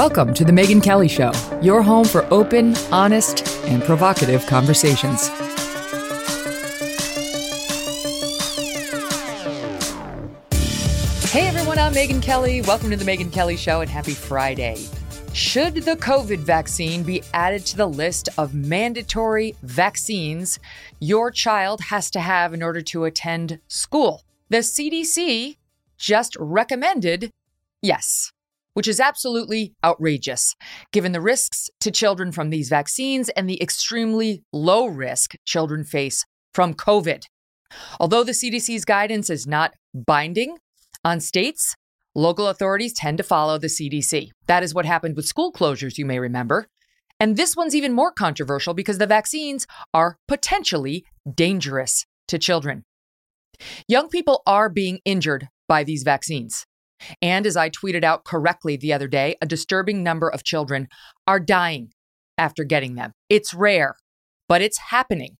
Welcome to The Megyn Kelly Show, your home for open, honest, and provocative conversations. Hey everyone, I'm Megyn Kelly. Welcome to The Megyn Kelly Show and happy Friday. Should the COVID vaccine be added to the list of mandatory vaccines your child has to have in order to attend school? The CDC just recommended yes, which is absolutely outrageous given the risks to children from these vaccines and the extremely low risk children face from COVID. Although the CDC's guidance is not binding on states, local authorities tend to follow the CDC. That is what happened with school closures, you may remember. And this one's even more controversial because the vaccines are potentially dangerous to children. Young people are being injured by these vaccines. And as I tweeted out correctly the other day, a disturbing number of children are dying after getting them. It's rare, but it's happening.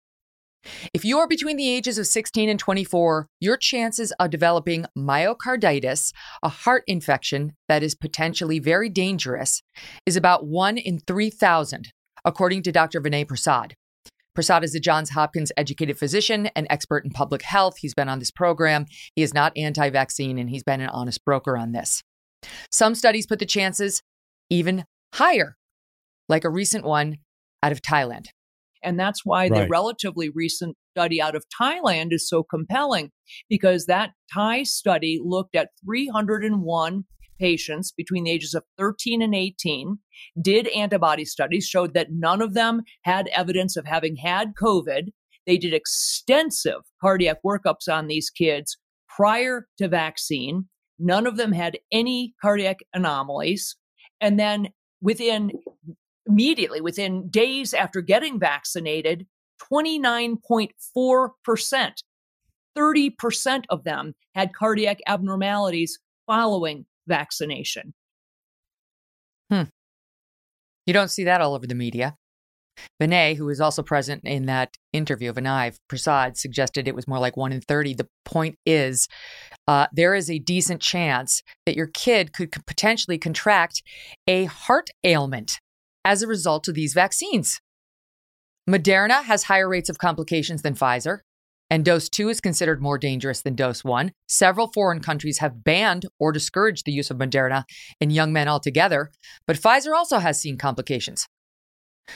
If you are between the ages of 16 and 24, your chances of developing myocarditis, a heart infection that is potentially very dangerous, is about 1 in 3,000, according to Dr. Vinay Prasad. Prasad is a Johns Hopkins educated physician and expert in public health. He's been on this program. He is not anti vaccine, and he's been an honest broker on this. Some studies put the chances even higher, like a recent one out of Thailand. And that's why Right. the relatively recent study out of Thailand is so compelling because that Thai study looked at 301 patients between the ages of 13 and 18, did antibody studies, showed that none of them had evidence of having had COVID. They did extensive cardiac workups on these kids prior to vaccine. None of them had any cardiac anomalies. And then within immediately within days after getting vaccinated 29.4% 30% of them had cardiac abnormalities following vaccination Hmm. You don't see that all over the media. Vinay, who was also present in that interview, Vinay Prasad, suggested it was more like 1 in 30. The point is, uh, there is a decent chance that your kid could potentially contract a heart ailment as a result of these vaccines. Moderna has higher rates of complications than Pfizer, and dose 2 is considered more dangerous than dose 1. Several foreign countries have banned or discouraged the use of Moderna in young men altogether, but Pfizer also has seen complications.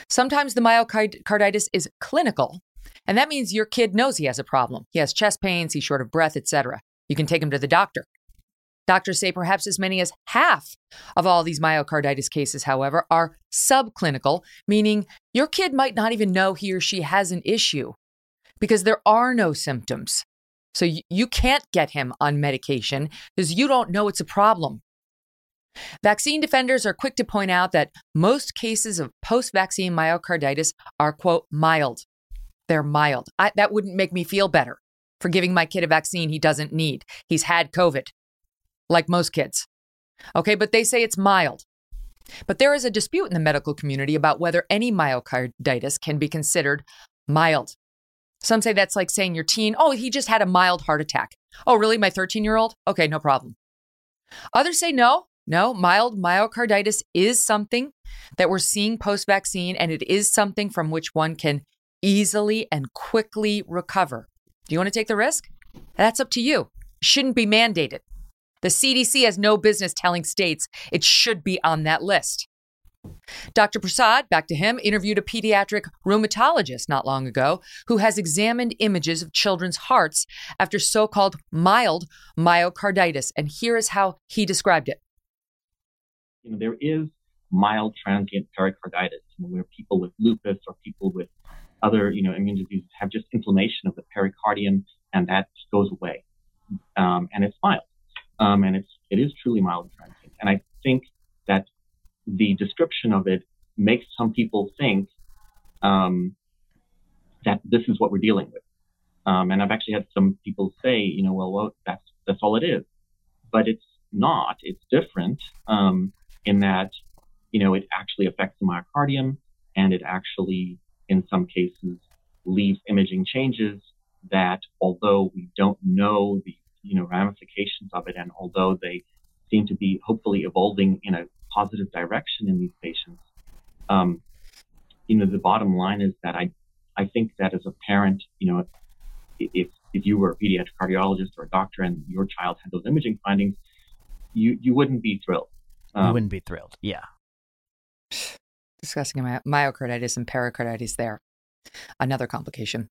Sometimes the myocarditis is clinical, and that means your kid knows he has a problem. He has chest pains, he's short of breath, etc. You can take him to the doctor. Doctors say perhaps as many as half of all these myocarditis cases, however, are subclinical, meaning your kid might not even know he or she has an issue because there are no symptoms. So you, can't get him on medication because you don't know it's a problem. Vaccine defenders are quick to point out that most cases of post vaccine myocarditis are, quote, mild. They're mild. I, that wouldn't make me feel better for giving my kid a vaccine he doesn't need. He's had COVID, like most kids. Okay, but they say it's mild. But there is a dispute in the medical community about whether any myocarditis can be considered mild. Some say that's like saying your teen, oh, he just had a mild heart attack. Oh, really? My 13 year old? Okay, no problem. Others say no, no, mild myocarditis is something that we're seeing post vaccine, and it is something from which one can easily and quickly recover. Do you want to take the risk? That's up to you. Shouldn't be mandated. The CDC has no business telling states it should be on that list. Dr. Prasad, back to him, interviewed a pediatric rheumatologist not long ago who has examined images of children's hearts after so called mild myocarditis. And here is how he described it. you know, there is mild transient pericarditis, you know, where people with lupus or people with other, you know, immune diseases have just inflammation of the pericardium, and that goes away, um, and it's mild, um, and it's it is truly mild transient. And I think the description of it makes some people think um, that this is what we're dealing with. Um, and I've actually had some people say, you know, well, well, that's that's all it is, but it's not. It's different um, in that, you know, it actually affects the myocardium, and it actually, in some cases, leaves imaging changes that, although we don't know the you know ramifications of it, and although they seem to be hopefully evolving in a positive direction in these patients, um, you know, the bottom line is that I I think that as a parent, you know, if if you were a pediatric cardiologist or a doctor and your child had those imaging findings, you you wouldn't be thrilled. Um, you wouldn't be thrilled. Yeah. Discussing myocarditis and pericarditis there. Another complication.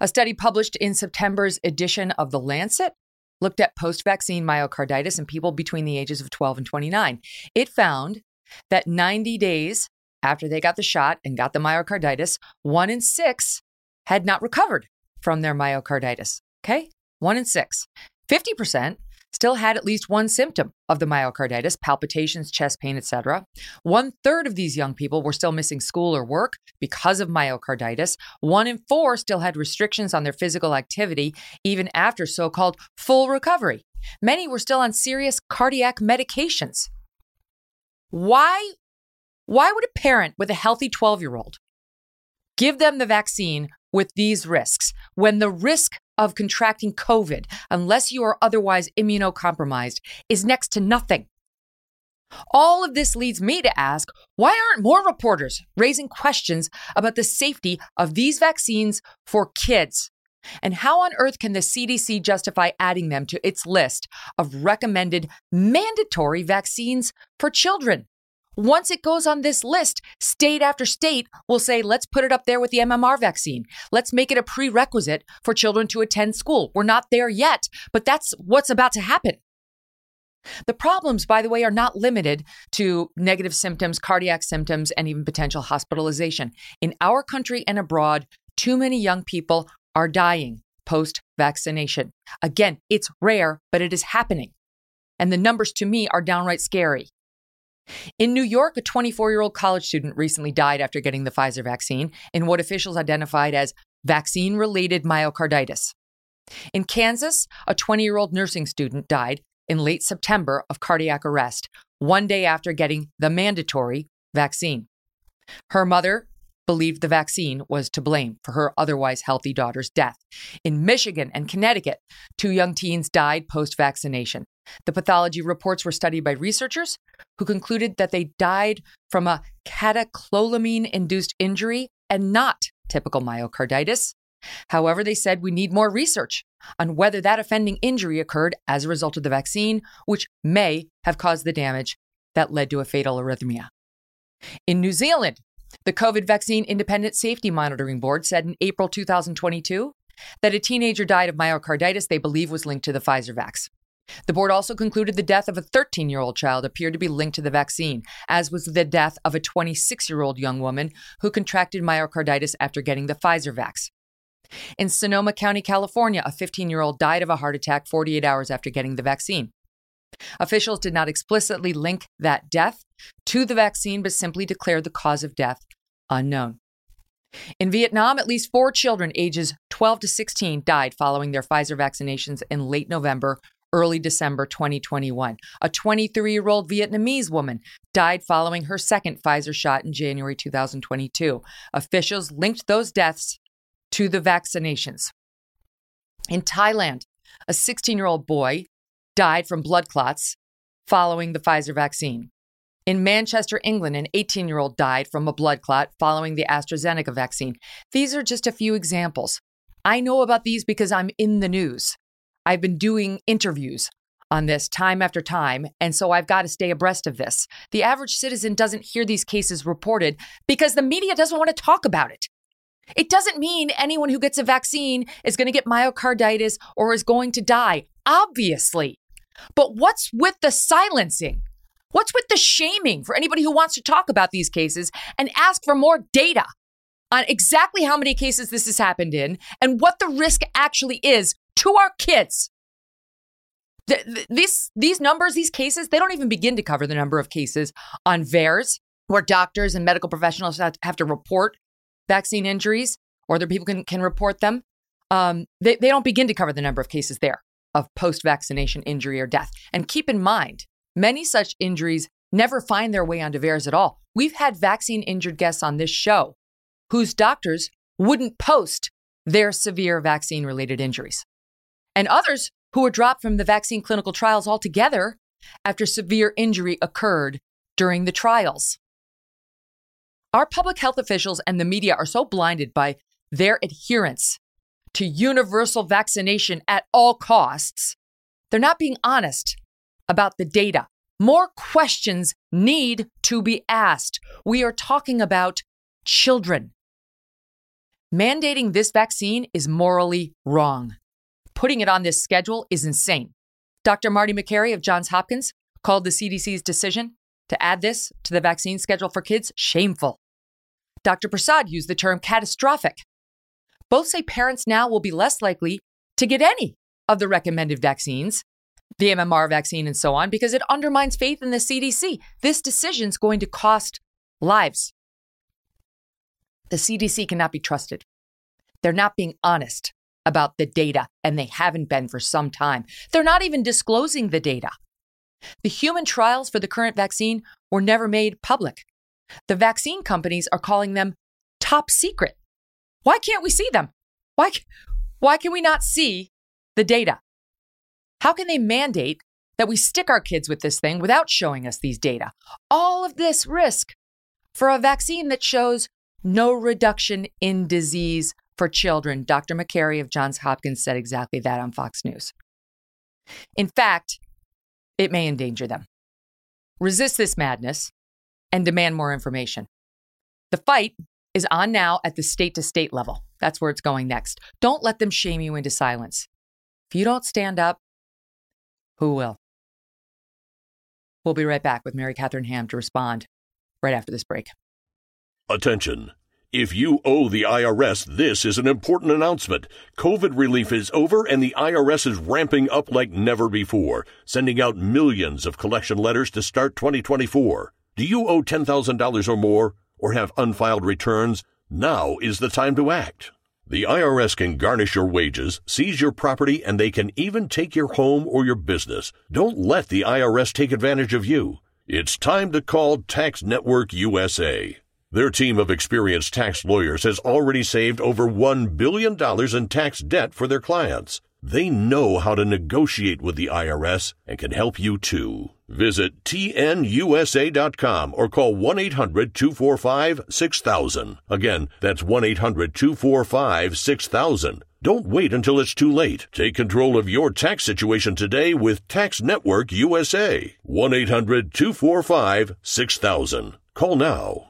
A study published in September's edition of The Lancet looked at post vaccine myocarditis in people between the ages of 12 and 29. It found that 90 days after they got the shot and got the myocarditis, one in six had not recovered from their myocarditis. Okay? One in six. 50% still had at least one symptom of the myocarditis, palpitations, chest pain, etc. One third of these young people were still missing school or work because of myocarditis. One in four still had restrictions on their physical activity, even after so called full recovery. Many were still on serious cardiac medications. Why why would a parent with a healthy 12 year old give them the vaccine with these risks when the risk of contracting COVID, unless you are otherwise immunocompromised, is next to nothing? All of this leads me to ask why aren't more reporters raising questions about the safety of these vaccines for kids? And how on earth can the CDC justify adding them to its list of recommended mandatory vaccines for children? Once it goes on this list, state after state will say, let's put it up there with the MMR vaccine. Let's make it a prerequisite for children to attend school. We're not there yet, but that's what's about to happen. The problems, by the way, are not limited to negative symptoms, cardiac symptoms, and even potential hospitalization. In our country and abroad, too many young people are dying post vaccination. Again, it's rare, but it is happening. And the numbers to me are downright scary. In New York, a 24 year old college student recently died after getting the Pfizer vaccine in what officials identified as vaccine related myocarditis. In Kansas, a 20 year old nursing student died in late September of cardiac arrest, one day after getting the mandatory vaccine. Her mother believed the vaccine was to blame for her otherwise healthy daughter's death. In Michigan and Connecticut, two young teens died post vaccination. The pathology reports were studied by researchers who concluded that they died from a catecholamine induced injury and not typical myocarditis. However, they said we need more research on whether that offending injury occurred as a result of the vaccine, which may have caused the damage that led to a fatal arrhythmia. In New Zealand, the COVID Vaccine Independent Safety Monitoring Board said in April 2022 that a teenager died of myocarditis they believe was linked to the Pfizer vax. The board also concluded the death of a 13 year old child appeared to be linked to the vaccine, as was the death of a 26 year old young woman who contracted myocarditis after getting the Pfizer vax. In Sonoma County, California, a 15 year old died of a heart attack 48 hours after getting the vaccine. Officials did not explicitly link that death to the vaccine, but simply declared the cause of death unknown. In Vietnam, at least four children ages 12 to 16 died following their Pfizer vaccinations in late November early December 2021. A 23 year old Vietnamese woman died following her second Pfizer shot in January 2022. Officials linked those deaths to the vaccinations. In Thailand, a 16 year old boy died from blood clots following the Pfizer vaccine. In Manchester, England, an 18 year old died from a blood clot following the AstraZeneca vaccine. These are just a few examples. I know about these because I'm in the news. I've been doing interviews on this time after time, and so I've got to stay abreast of this. The average citizen doesn't hear these cases reported because the media doesn't want to talk about it. It doesn't mean anyone who gets a vaccine is going to get myocarditis or is going to die, obviously. But what's with the silencing? What's with the shaming for anybody who wants to talk about these cases and ask for more data on exactly how many cases this has happened in and what the risk actually is to our kids. th- th- these these numbers, these cases, they don't even begin to cover the number of cases on VAERS where doctors and medical professionals have, have to report vaccine injuries or other people can, can report them. Um, they, they don't begin to cover the number of cases there of post vaccination injury or death. And keep in mind, many such injuries never find their way onto VAERS at all. We've had vaccine injured guests on this show whose doctors wouldn't post their severe vaccine related injuries, and others who were dropped from the vaccine clinical trials altogether after severe injury occurred during the trials. Our public health officials and the media are so blinded by their adherence to universal vaccination at all costs, they're not being honest about the data. More questions need to be asked. We are talking about children. Mandating this vaccine is morally wrong. Putting it on this schedule is insane. Dr. Marty Makary of Johns Hopkins called the CDC's decision to add this to the vaccine schedule for kids shameful. Dr. Prasad used the term catastrophic. Both say parents now will be less likely to get any of the recommended vaccines, the MMR vaccine and so on, because it undermines faith in the CDC. This decision is going to cost lives. The CDC cannot be trusted. They're not being honest about the data, and they haven't been for some time. They're not even disclosing the data. The human trials for the current vaccine were never made public. The vaccine companies are calling them top secret. Why can't we see them? Why, why can we not see the data? How can they mandate that we stick our kids with this thing without showing us these data? All of this risk for a vaccine that shows no reduction in disease for children. Dr. Makary of Johns Hopkins said exactly that on Fox News. In fact, it may endanger them. Resist this madness and demand more information. The fight is on now at the state to state level. That's where it's going next. Don't let them shame you into silence. If you don't stand up, who will? We'll be right back with Mary Katharine Ham to respond right after this break. Attention. If you owe the IRS, this is an important announcement. COVID relief is over and the IRS is ramping up like never before, sending out millions of collection letters to start 2024. Do you owe $10,000 or more or have unfiled returns? Now is the time to act. The IRS can garnish your wages, seize your property, and they can even take your home or your business. Don't let the IRS take advantage of you. It's time to call Tax Network USA. Their team of experienced tax lawyers has already saved over $1 billion in tax debt for their clients. They know how to negotiate with the IRS and can help you too. Visit tnusa.com or call 1 800 245 6000. Again, that's 1 800 245 6000. Don't wait until it's too late. Take control of your tax situation today with Tax Network USA. 1 800 245 6000. Call now.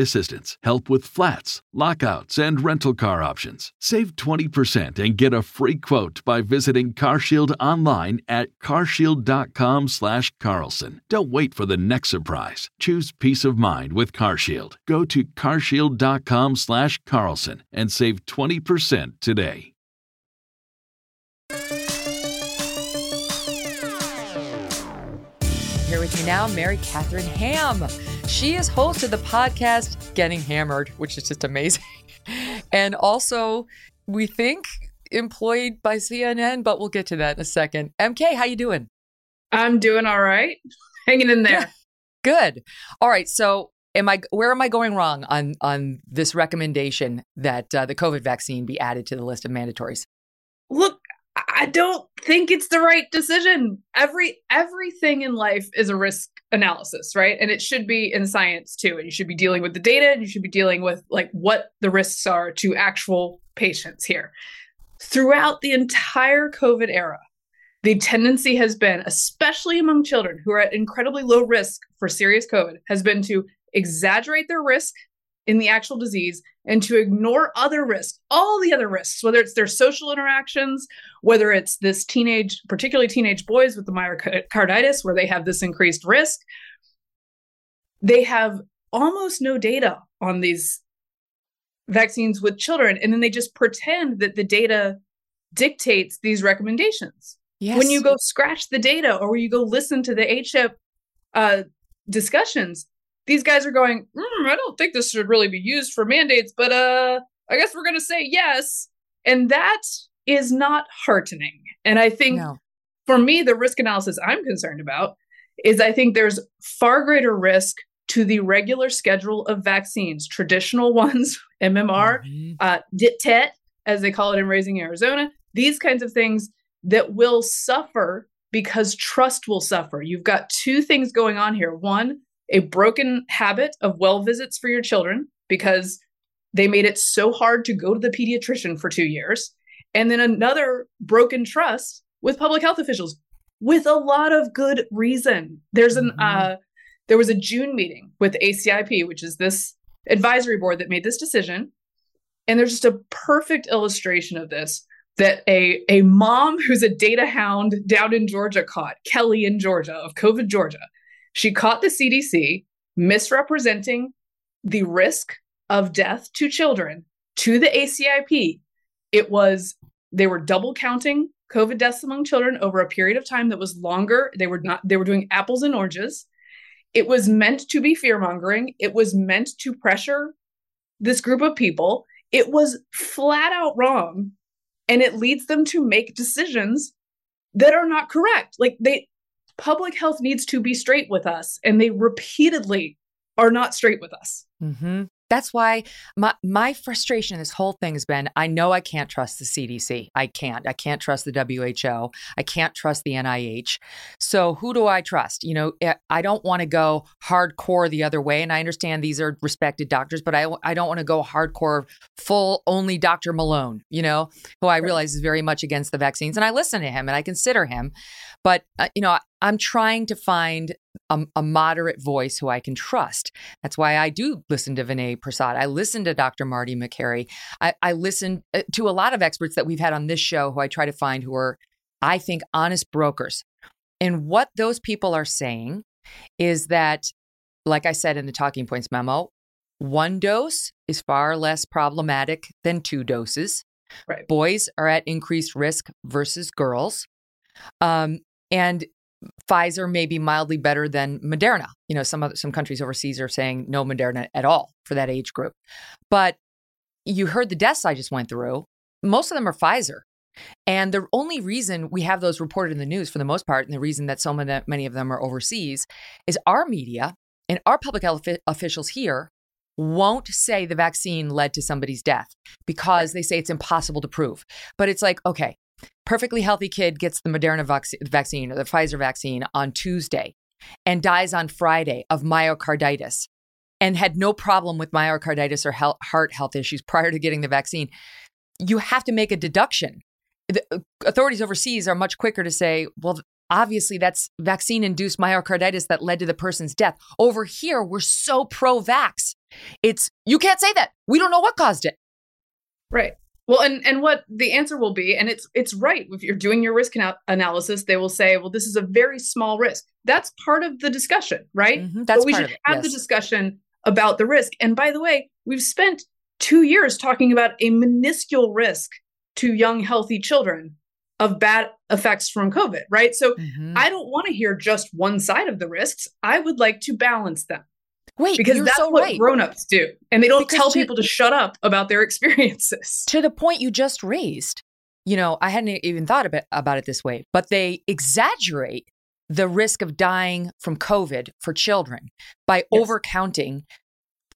assistance, help with flats, lockouts, and rental car options. Save 20% and get a free quote by visiting CarShield online at carshield.com/carlson. Don't wait for the next surprise. Choose peace of mind with CarShield. Go to carshield.com/carlson and save 20% today. Here with me now, Mary Katharine Ham. She is host of the podcast Getting Hammered, which is just amazing. And also, we think employed by CNN, but we'll get to that in a second. MK, how you doing? I'm doing all right. Hanging in there. Good. All right. So, am I where am I going wrong on on this recommendation that uh, the COVID vaccine be added to the list of mandatories? Look, I don't think it's the right decision. Every everything in life is a risk analysis, right? And it should be in science too. And you should be dealing with the data and you should be dealing with like what the risks are to actual patients here. Throughout the entire COVID era, the tendency has been, especially among children who are at incredibly low risk for serious COVID, has been to exaggerate their risk in the actual disease and to ignore other risks, all the other risks, whether it's their social interactions, whether it's this teenage, particularly teenage boys with the myocarditis, where they have this increased risk. They have almost no data on these vaccines with children. And then they just pretend that the data dictates these recommendations. Yes. When you go scratch the data or when you go listen to the ACIP uh, discussions, these guys are going, mm, I don't think this should really be used for mandates, but uh, I guess we're going to say yes. And that is not heartening. And I think no. for me, the risk analysis I'm concerned about is I think there's far greater risk to the regular schedule of vaccines, traditional ones, MMR, mm-hmm. uh, DIT, as they call it in Raising Arizona, these kinds of things that will suffer because trust will suffer. You've got two things going on here. One, a broken habit of well visits for your children because they made it so hard to go to the pediatrician for two years. And then another broken trust with public health officials with a lot of good reason. There's an mm-hmm. uh, there was a June meeting with ACIP, which is this advisory board that made this decision. And there's just a perfect illustration of this that a, a mom who's a data hound down in Georgia caught, Kelly in Georgia of COVID Georgia, she caught the CDC misrepresenting the risk of death to children to the ACIP. It was, they were double counting COVID deaths among children over a period of time that was longer. They were not, they were doing apples and oranges. It was meant to be fear mongering. It was meant to pressure this group of people. It was flat out wrong. And it leads them to make decisions that are not correct. Like they, public health needs to be straight with us, and they repeatedly are not straight with us. Mm-hmm. That's why my my frustration in this whole thing has been I know I can't trust the CDC. I can't. I can't trust the WHO. I can't trust the NIH. So who do I trust? You know, eh, I don't want to go hardcore the other way and I understand these are respected doctors, but I I don't want to go hardcore full only Dr. Malone, you know, who I realize is very much against the vaccines and I listen to him and I consider him. But uh, you know, I'm trying to find a, a, moderate voice who I can trust. That's why I do listen to Vinay Prasad. I listen to Dr. Marty Makary. I, I listen uh, to a lot of experts that we've had on this show who I try to find who are, I think, honest brokers. And what those people are saying is that, like I said in the talking points memo, one dose is far less problematic than two doses. Right. Boys are at increased risk versus girls. Um, and Pfizer may be mildly better than Moderna. You know, some other, some countries overseas are saying no Moderna at all for that age group. But you heard the deaths I just went through. Most of them are Pfizer. And the only reason we have those reported in the news for the most part, and the reason that so many of them are overseas, is our media and our public health officials here won't say the vaccine led to somebody's death because they say it's impossible to prove. But it's like, okay, perfectly healthy kid gets the Moderna vaccine or the Pfizer vaccine on Tuesday and dies on Friday of myocarditis and had no problem with myocarditis or heart health issues prior to getting the vaccine, you have to make a deduction. The uh, authorities overseas are much quicker to say, well, obviously that's vaccine induced myocarditis that led to the person's death. Over here, we're so pro vax. It's, you can't say that. We don't know what caused it. Right. Well, and and what the answer will be, and it's it's right. If you're doing your risk analysis, they will say, "Well, this is a very small risk." That's part of the discussion, right? Mm-hmm, that's but we should have yes. the discussion about the risk. And by the way, we've spent two years talking about a minuscule risk to young, healthy children of bad effects from COVID, right? So mm-hmm. I don't want to hear just one side of the risks. I would like to balance them. Wait, because that's so what right. grown-ups do. And they don't because tell to, people to shut up about their experiences. To the point you just raised, you know, I hadn't even thought about, about it this way, but they exaggerate the risk of dying from COVID for children by yes. overcounting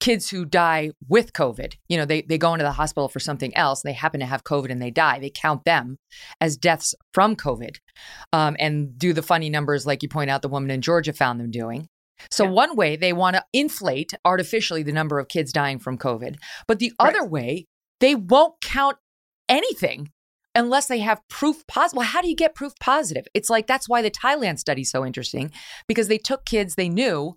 kids who die with COVID, you know, they, they go into the hospital for something else, they happen to have COVID and they die. They count them as deaths from COVID um, and do the funny numbers like you point out the woman in Georgia found them doing. So, yeah. one way they want to inflate artificially the number of kids dying from COVID, but the right. other way, they won't count anything unless they have proof positive. Well, how do you get proof positive? It's like that's why the Thailand study is so interesting because they took kids they knew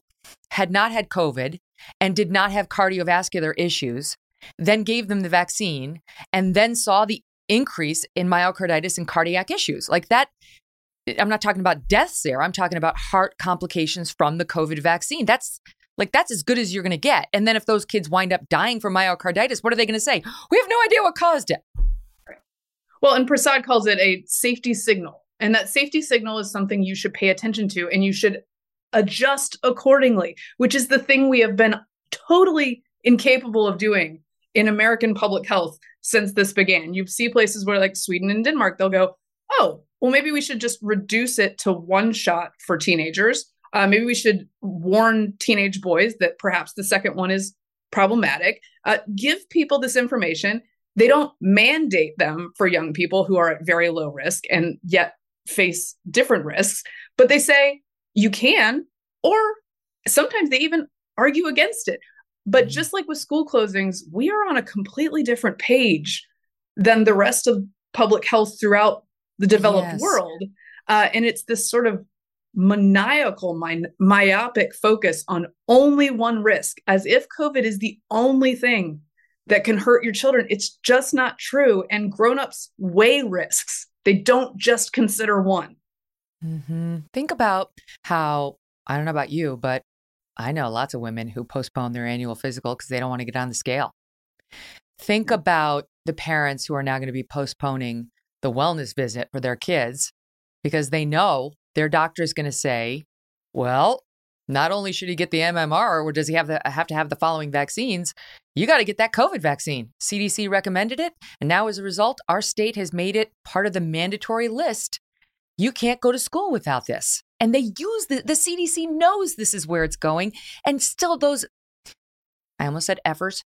had not had COVID and did not have cardiovascular issues, then gave them the vaccine, and then saw the increase in myocarditis and cardiac issues. Like that, I'm not talking about deaths there. I'm talking about heart complications from the COVID vaccine. That's like that's as good as you're going to get. And then if those kids wind up dying from myocarditis, what are they going to say? We have no idea what caused it. Well, and Prasad calls it a safety signal. And that safety signal is something you should pay attention to and you should adjust accordingly, which is the thing we have been totally incapable of doing in American public health since this began. You see places where, like Sweden and Denmark, they'll go, oh, well, maybe we should just reduce it to one shot for teenagers. Uh, maybe we should warn teenage boys that perhaps the second one is problematic. Uh, give people this information. They don't mandate them for young people who are at very low risk and yet face different risks, but they say, you can, or sometimes they even argue against it. But mm-hmm. just like with school closings, we are on a completely different page than the rest of public health throughout the developed yes. world. Uh, and it's this sort of maniacal, my- myopic focus on only one risk, as if COVID is the only thing that can hurt your children. It's just not true. And grown-ups weigh risks. They don't just consider one. Mm-hmm. Think about how, I don't know about you, but I know lots of women who postpone their annual physical because they don't want to get on the scale. Think about the parents who are now going to be postponing the wellness visit for their kids because they know their doctor is going to say, well, not only should he get the MMR or does he have, the, have to have the following vaccines, you got to get that COVID vaccine. CDC recommended it. And now, as a result, our state has made it part of the mandatory list you can't go to school without this. And they use the, the CDC knows this is where it's going. And still, those, I almost said efforts.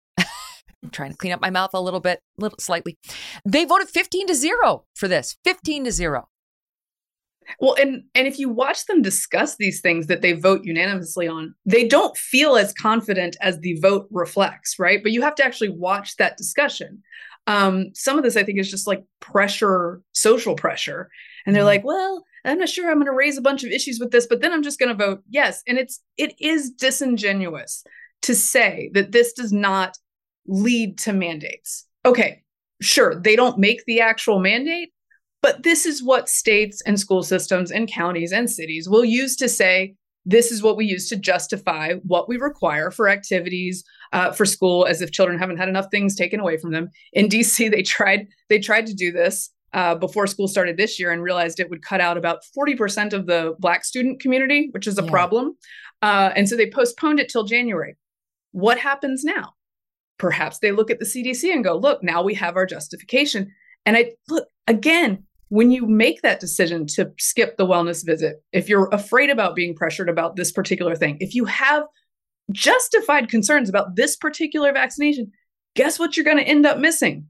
I'm trying to clean up my mouth a little bit, little slightly. They voted 15 to 0 for this, 15 to 0. Well, and and if you watch them discuss these things that they vote unanimously on, they don't feel as confident as the vote reflects, right? But you have to actually watch that discussion. Um, some of this, I think, is just like pressure, social pressure, and they're mm-hmm. like, well, I'm not sure I'm going to raise a bunch of issues with this, but then I'm just going to vote yes. And it's it is disingenuous to say that this does not lead to mandates. Okay, sure, they don't make the actual mandate, but this is what states and school systems and counties and cities will use to say this is what we use to justify what we require for activities uh, for school as if children haven't had enough things taken away from them in dc they tried they tried to do this uh, before school started this year and realized it would cut out about 40% of the Black student community, which is a yeah. problem. Uh, and so they postponed it till January. What happens now? Perhaps they look at the CDC and go, look, now we have our justification. And I look again, when you make that decision to skip the wellness visit, if you're afraid about being pressured about this particular thing, if you have justified concerns about this particular vaccination, guess what you're going to end up missing?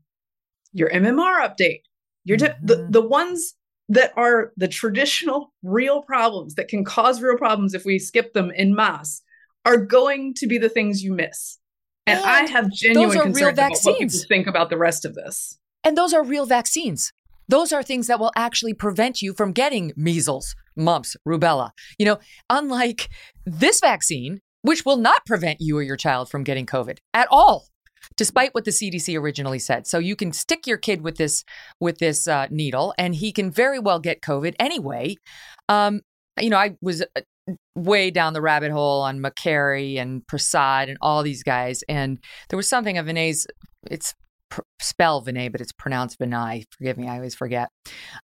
Your MMR update, you're mm-hmm. the, the ones that are the traditional real problems that can cause real problems if we skip them in mass are going to be the things you miss. And, and I have genuine concerns about what people think about the rest of this. And those are real vaccines. Those are things that will actually prevent you from getting measles, mumps, rubella. You know, unlike this vaccine, which will not prevent you or your child from getting COVID at all despite what the CDC originally said. So you can stick your kid with this with this uh, needle, and he can very well get COVID anyway. Um, you know, I was uh, way down the rabbit hole on Makary and Prasad and all these guys, and there was something of Vinay's. It's pr- spell Vinay, but it's pronounced Vinay. Forgive me, I always forget.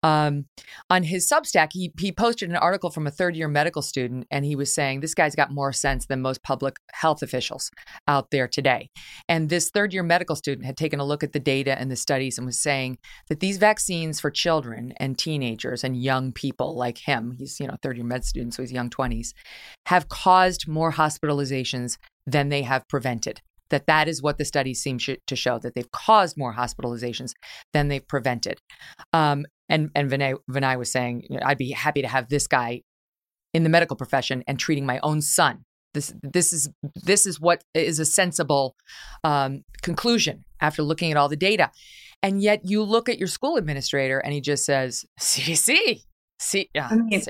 Um, on his Substack, he he posted an article from a third year medical student, and he was saying this guy's got more sense than most public health officials out there today. And this third year medical student had taken a look at the data and the studies and was saying that these vaccines for children and teenagers and young people like him, he's you know third year med student, so he's young twenties, have caused more hospitalizations than they have prevented that that is what the studies seem sh- to show that they've caused more hospitalizations than they've prevented. Um, and and Vinay, Vinay was saying, you know, I'd be happy to have this guy in the medical profession and treating my own son. This this is this is what is a sensible um, conclusion after looking at all the data. And yet you look at your school administrator and he just says CDC. See, uh, I mean,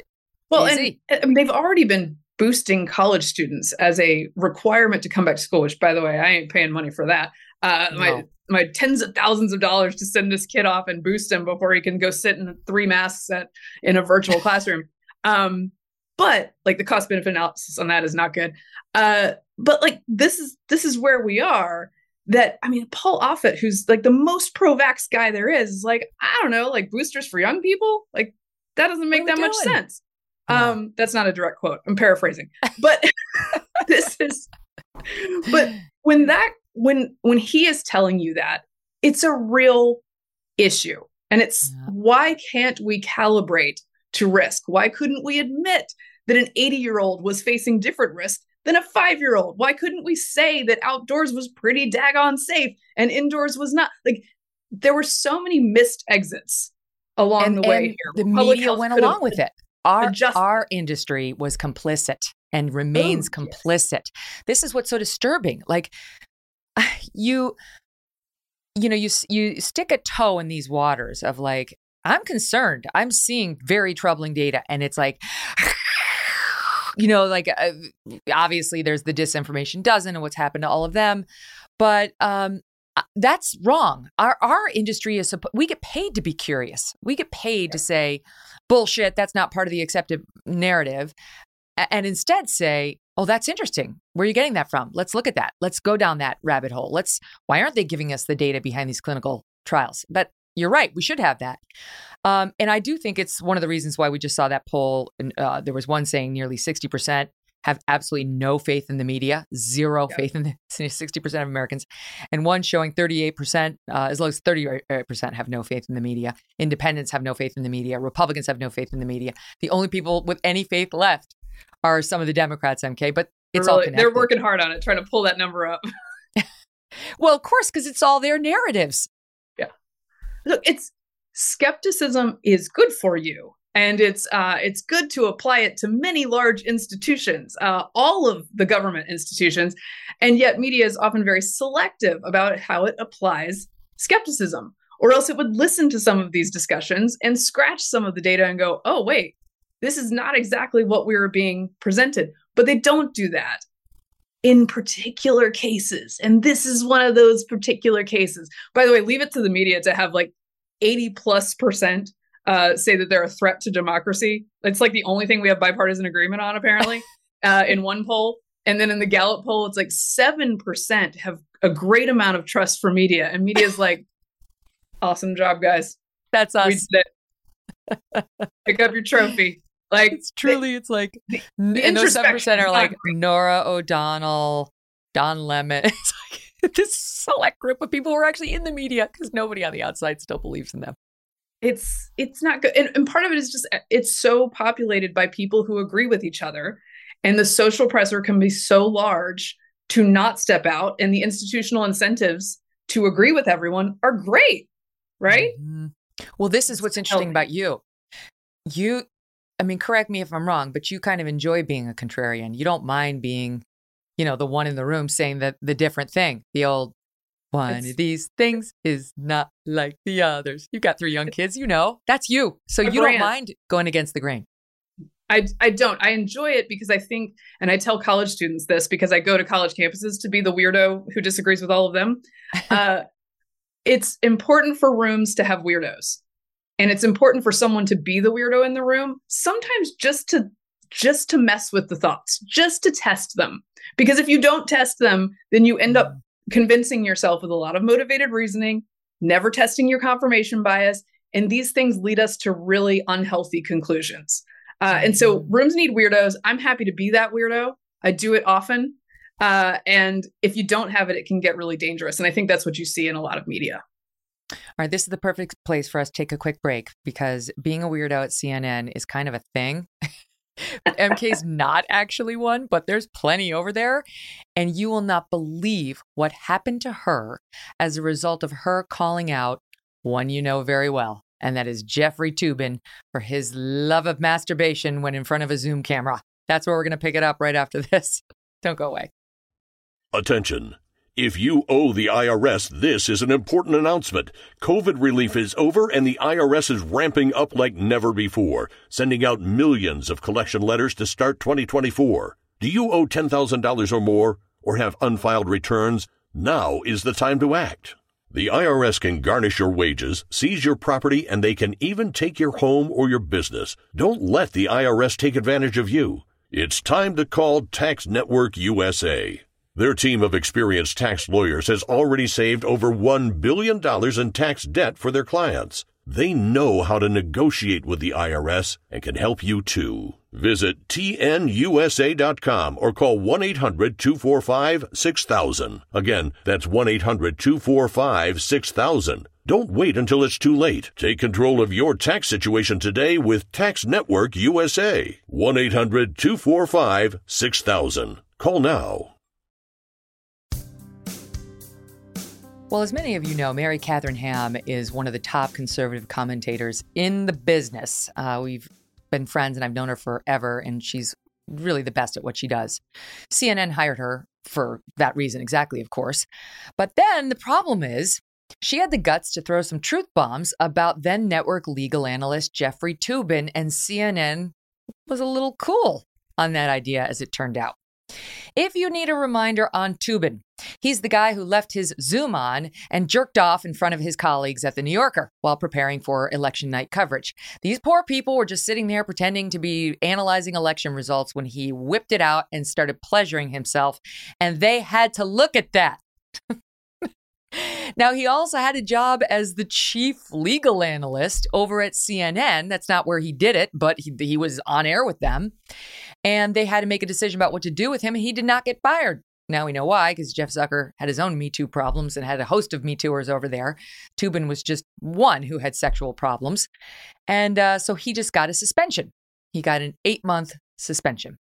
well, and, and they've already been boosting college students as a requirement to come back to school. Which, by the way, I ain't paying money for that. Uh, no. My my tens of thousands of dollars to send this kid off and boost him before he can go sit in three masks at in a virtual classroom. Um, but like the cost benefit analysis on that is not good. Uh, but like this is this is where we are. That I mean, Paul Offit, who's like the most pro-vax guy there is, is like I don't know, like boosters for young people. Like that doesn't make that much sense. Um, that's not a direct quote. I'm paraphrasing, but this is. But when that when when he is telling you that, it's a real issue, and it's yeah. why can't we calibrate to risk? Why couldn't we admit that an 80 year old was facing different risk than a five year old? Why couldn't we say that outdoors was pretty daggone safe and indoors was not? Like, there were so many missed exits along and, the way here. The Public media went along with it. Our, our industry was complicit and remains oh, complicit. Yes. This is what's so disturbing. Like, you you know you you stick a toe in these waters of like I'm concerned. I'm seeing very troubling data, and it's like, you know, like uh, obviously there's the disinformation dozen and what's happened to all of them, but um, that's wrong. Our our industry is we get paid to be curious. We get paid yeah. to say bullshit. That's not part of the accepted narrative, and instead say, "Oh, that's interesting. Where are you getting that from? Let's look at that. Let's go down that rabbit hole. Let's. Why aren't they giving us the data behind these clinical trials? But you're right. We should have that. Um, and I do think it's one of the reasons why we just saw that poll. And uh, there was one saying nearly 60% have absolutely no faith in the media, zero yeah. faith in the 60% of Americans, and one showing 38%, uh, as low as 30% have no faith in the media. Independents have no faith in the media. Republicans have no faith in the media. The only people with any faith left are some of the Democrats, MK, but it's really, all They're working hard on it, trying to pull that number up. well, of course, because it's all their narratives Yeah. look, it's skepticism is good for you and it's uh, it's good to apply it to many large institutions, uh, all of the government institutions, and yet media is often very selective about how it applies skepticism, or else it would listen to some of these discussions and scratch some of the data and go, "Oh, wait, this is not exactly what we were being presented." But they don't do that in particular cases. And this is one of those particular cases. By the way, leave it to the media to have like 80 plus percent uh, say that they're a threat to democracy. It's like the only thing we have bipartisan agreement on, apparently, uh, in one poll. And then in the Gallup poll, it's like 7% have a great amount of trust for media. And media is like, awesome job, guys. That's us. Pick up your trophy. Like it's truly, it's like the, the and those seven percent are like Norah O'Donnell, Don Lemon. It's like this select group of people who are actually in the media because nobody on the outside still believes in them. It's it's not good, and, and part of it is just it's so populated by people who agree with each other, and the social pressure can be so large to not step out, and the institutional incentives to agree with everyone are great, right? Mm-hmm. Well, this is what's interesting about you. You I mean, correct me if I'm wrong, but you kind of enjoy being a contrarian. You don't mind being, you know, the one in the room saying that the different thing, the old one it's, of these things is not like the others. You've got three young kids, you know, that's you. So you brand. don't mind going against the grain. I, I don't. I enjoy it because I think, and I tell college students this because I go to college campuses to be the weirdo who disagrees with all of them. Uh, it's important for rooms to have weirdos and it's important for someone to be the weirdo in the room sometimes just to just to mess with the thoughts just to test them because if you don't test them then you end up mm. Convincing yourself with a lot of motivated reasoning never testing your confirmation bias and these things lead us to really unhealthy conclusions. Uh, and so mm. rooms need weirdos. I'm happy to be that weirdo. I do it often. Uh, and if you don't have it it can get really dangerous. And i think that's what you see in a lot of media. All right, this is the perfect place for us to take a quick break because being a weirdo at CNN is kind of a thing. MK's not actually one, but there's plenty over there. And you will not believe what happened to her as a result of her calling out one you know very well, and that is Jeffrey Toobin for his love of masturbation when in front of a Zoom camera. That's where we're going to pick it up right after this. Don't go away. Attention. If you owe the IRS, this is an important announcement. COVID relief is over and the IRS is ramping up like never before, sending out millions of collection letters to start 2024. Do you owe $10,000 or more or have unfiled returns? Now is the time to act. The IRS can garnish your wages, seize your property, and they can even take your home or your business. Don't let the IRS take advantage of you. It's time to call Tax Network USA. Their team of experienced tax lawyers has already saved over $1 billion in tax debt for their clients. They know how to negotiate with the IRS and can help you too. Visit tnusa.com or call 1 800 245 6000. Again, that's 1 800 245 6000. Don't wait until it's too late. Take control of your tax situation today with Tax Network USA. 1 800 245 6000. Call now. Well, as many of you know, Mary Katharine Ham is one of the top conservative commentators in the business. Uh, we've been friends and I've known her forever, and she's really the best at what she does. CNN hired her for that reason, exactly, of course. But then the problem is she had the guts to throw some truth bombs about then network legal analyst Jeffrey Toobin, and CNN was a little cool on that idea, as it turned out. If you need a reminder on Toobin, he's the guy who left his Zoom on and jerked off in front of his colleagues at The New Yorker while preparing for election night coverage. These poor people were just sitting there pretending to be analyzing election results when he whipped it out and started pleasuring himself, and they had to look at that. Now, he also had a job as the chief legal analyst over at CNN. That's not where he did it, but he, he was on air with them and they had to make a decision about what to do with him, and he did not get fired. Now we know why, because Jeff Zucker had his own Me Too problems and had a host of Me Tooers over there. Toobin was just one who had sexual problems. And uh, so he just got a suspension. He got an eight month suspension.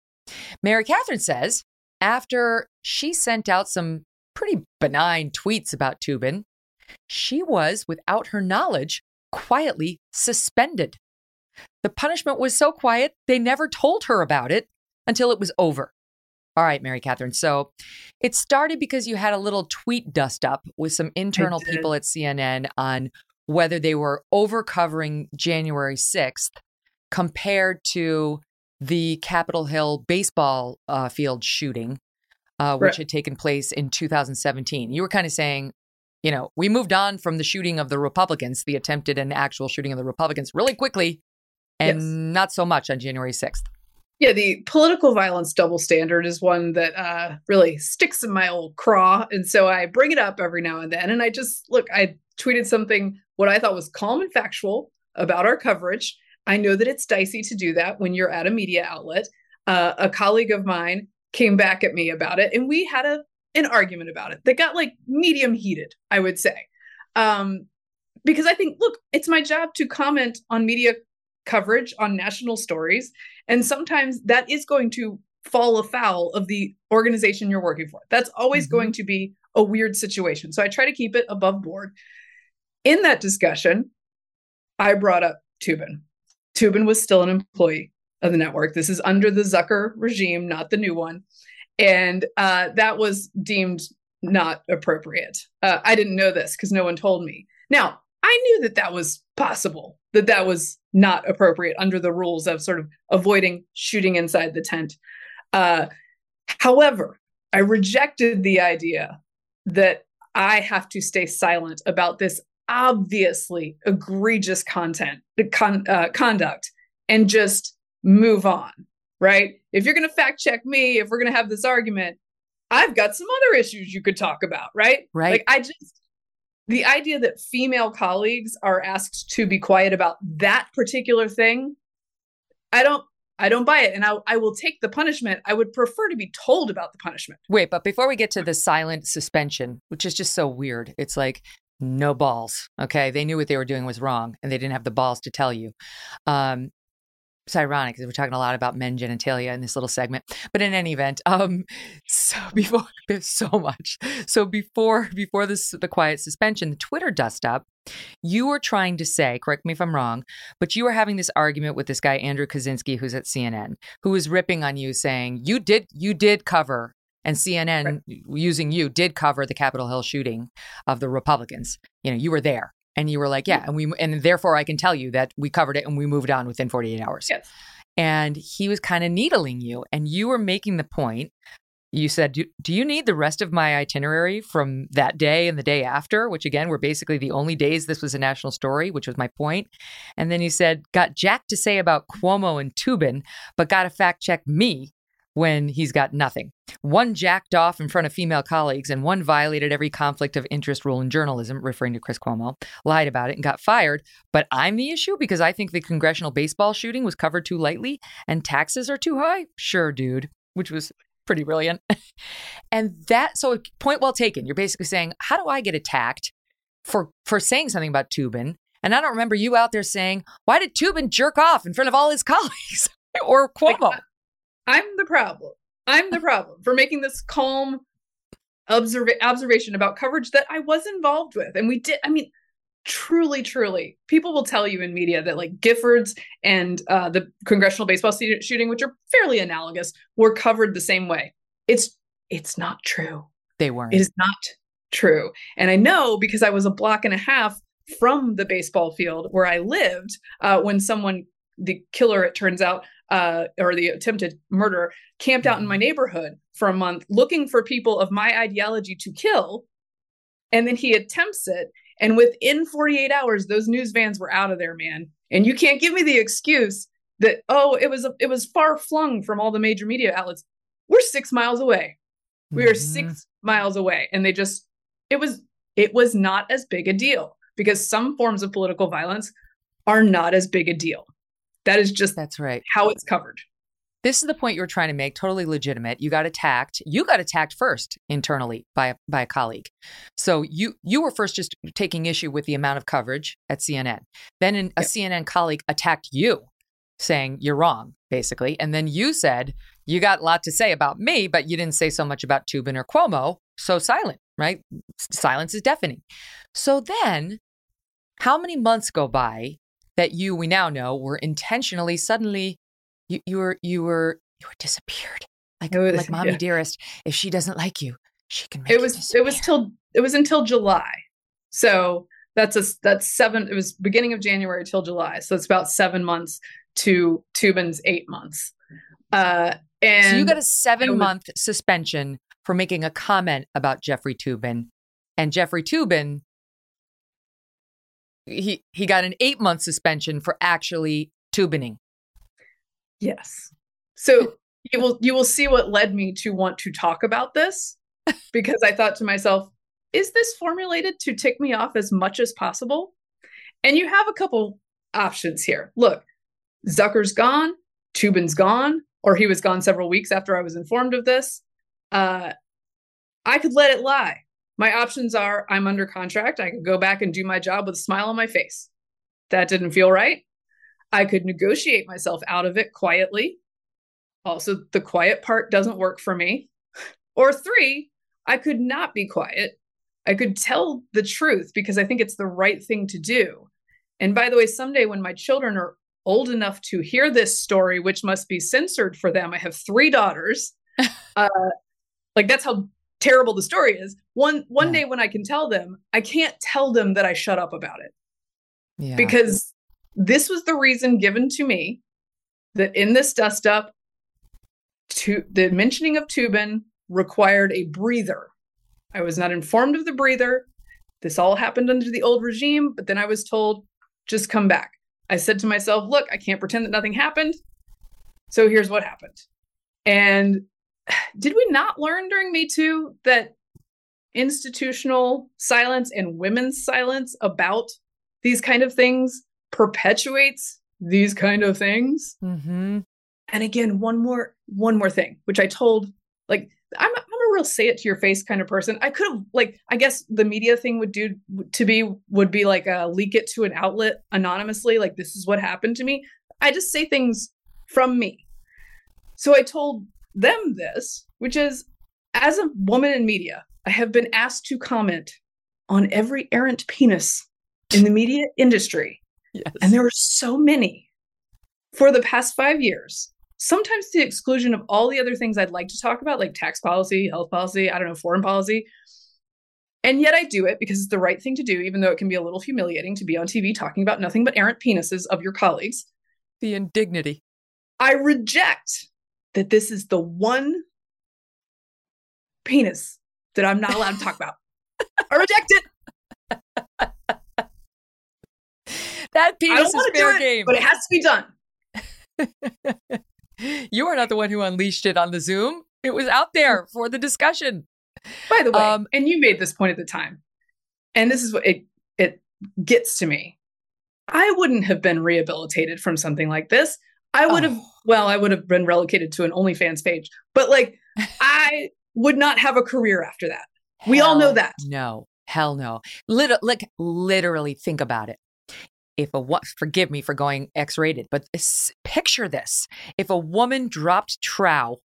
Mary Katharine says after she sent out some pretty benign tweets about Toobin, she was, without her knowledge, quietly suspended. The punishment was so quiet, they never told her about it until it was over. All right, Mary Katharine. So it started because you had a little tweet dust up with some internal people at CNN on whether they were over covering January 6th compared to the Capitol Hill baseball uh, field shooting, uh, which right. had taken place in 2017. You were kind of saying, you know, we moved on from the shooting of the Republicans, the attempted and actual shooting of the Republicans, really quickly and yes. not so much on January 6th. Yeah, the political violence double standard is one that uh, really sticks in my old craw. And so I bring it up every now and then. And I just look, I tweeted something what I thought was calm and factual about our coverage. I know that it's dicey to do that when you're at a media outlet. Uh, a colleague of mine came back at me about it, and we had a an argument about it that got like medium heated, I would say. Um, because I think, look, it's my job to comment on media coverage on national stories. And sometimes that is going to fall afoul of the organization you're working for. That's always mm-hmm. going to be a weird situation. So I try to keep it above board. In that discussion, I brought up Toobin. Toobin was still an employee of the network. This is under the Zucker regime, not the new one. And uh, that was deemed not appropriate. Uh, I didn't know this because no one told me. Now, I knew that that was possible, that that was not appropriate under the rules of sort of avoiding shooting inside the tent. Uh, however, I rejected the idea that I have to stay silent about this obviously egregious content, con- uh, conduct, and just move on. Right? If you're going to fact check me, if we're going to have this argument, I've got some other issues you could talk about. Right? Right. Like I just the idea that female colleagues are asked to be quiet about that particular thing i don't i don't buy it. And I, I will take the punishment. I would prefer to be told about the punishment. Wait but before we get to the silent suspension which is just so weird it's like no balls okay? They knew what they were doing was wrong and they didn't have the balls to tell you. Um, it's ironic because we're talking a lot about men genitalia in this little segment. But in any event, um, so before so much, so before before this the quiet suspension, the Twitter dust up, you were trying to say, correct me if I'm wrong, but you were having this argument with this guy Andrew Kaczynski, who's at CNN, who was ripping on you, saying you did you did cover and CNN right. using you did cover the Capitol Hill shooting of the Republicans. You know, you were there. And you were like, yeah, and we and therefore I can tell you that we covered it and we moved on within 48 hours. Yes. And he was kind of needling you and you were making the point you said, do, do, you need the rest of my itinerary from that day and the day after, which again were basically the only days this was a national story, which was my point. And then he said, got Jack to say about Cuomo and Toobin, but got to fact check me when he's got nothing. One jacked off in front of female colleagues, and one violated every conflict of interest rule in journalism, referring to Chris Cuomo, lied about it and got fired. But I'm the issue because I think the congressional baseball shooting was covered too lightly and taxes are too high? Sure, dude, which was pretty brilliant. and that, so point well taken. You're basically saying, how do I get attacked for, for saying something about Toobin? And I don't remember you out there saying, why did Toobin jerk off in front of all his colleagues or Cuomo? I'm the problem. I'm the problem for making this calm observa- observation about coverage that I was involved with. And we did, I mean, truly, truly, people will tell you in media that like Giffords and uh, the congressional baseball shooting, which are fairly analogous, were covered the same way. It's it's not true. They weren't. It is not true. And I know because I was a block and a half from the baseball field where I lived uh, when someone, the killer, it turns out, uh, or the attempted murder camped out in my mm-hmm. neighborhood for a month looking for people of my ideology to kill. And then he attempts it. And within 48 hours, those news vans were out of there, man. And you can't give me the excuse that, oh, it was, it was far flung from all the major media outlets. We're six miles away. We are mm-hmm. six miles away. And they just, it was, it was not as big a deal because some forms of political violence are not as big a deal. That is just that's right how it's covered. This is the point you were trying to make. Totally legitimate. You got attacked. You got attacked first internally by a, by a colleague. So you you were first just taking issue with the amount of coverage at CNN. Then an, a CNN colleague attacked you, saying you're wrong, basically. And then you said you got a lot to say about me, but you didn't say so much about Toobin or Cuomo. So silent, right? Silence is deafening. So then, how many months go by that you we now know were intentionally suddenly you, you were you were you were disappeared. Like was, like mommy yeah. dearest if she doesn't like you she can it was it was till it was until july. So that's a that's seven it was beginning of january till july. So it's about seven months to Toobin's eight months. Uh and so you got a seven was, month suspension for making a comment about jeffrey Toobin. And jeffrey Toobin he he got an eight month suspension for actually tubining. Yes. So you will you will see what led me to want to talk about this because I thought to myself, is this formulated to tick me off as much as possible? And you have a couple options here. Look, Zucker's gone, Toobin's gone, or he was gone several weeks after I was informed of this. Uh, I could let it lie. My options are I'm under contract. I could go back and do my job with a smile on my face. That didn't feel right. I could negotiate myself out of it quietly. Also, the quiet part doesn't work for me. Or three, I could not be quiet. I could tell the truth because I think it's the right thing to do. And by the way, someday when my children are old enough to hear this story, which must be censored for them, I have three daughters. uh, like that's how terrible the story is one one yeah. day when i can tell them i can't tell them that i shut up about it. Yeah. because this was the reason given to me that in this dust up to the mentioning of Toobin required a breather. I was not informed of the breather. This all happened under the old regime but then i was told just come back. I said to myself look i can't pretend that nothing happened. So here's what happened. And did we not learn during Me Too that institutional silence and women's silence about these kind of things perpetuates these kind of things? Mm-hmm. And again, one more one more thing, which I told like I'm, I'm a real say it to your face kind of person. I could have like I guess the media thing would do to be would be like a leak it to an outlet anonymously, like this is what happened to me. I just say things from me. So I told them this, which is as a woman in media, I have been asked to comment on every errant penis in the media industry. Yes. And there were so many for the past five years, sometimes to the exclusion of all the other things I'd like to talk about, like tax policy, health policy, I don't know, foreign policy. And yet I do it because it's the right thing to do, even though it can be a little humiliating to be on TV talking about nothing but errant penises of your colleagues. The indignity. I reject that this is the one penis that I'm not allowed to talk about. I reject it. That penis is fair it, game. but it has to be done. you are not the one who unleashed it on the Zoom. It was out there for the discussion. By the way, Um, and you made this point at the time, and this is what it it gets to me. I wouldn't have been rehabilitated from something like this. I would oh. have, Oh. well, I would have been relocated to an OnlyFans page, but like, I would not have a career after that. We all know that. No, hell no. Lit- like literally think about it. If a wo- forgive me for going X-rated, but this, picture this: if a woman dropped trow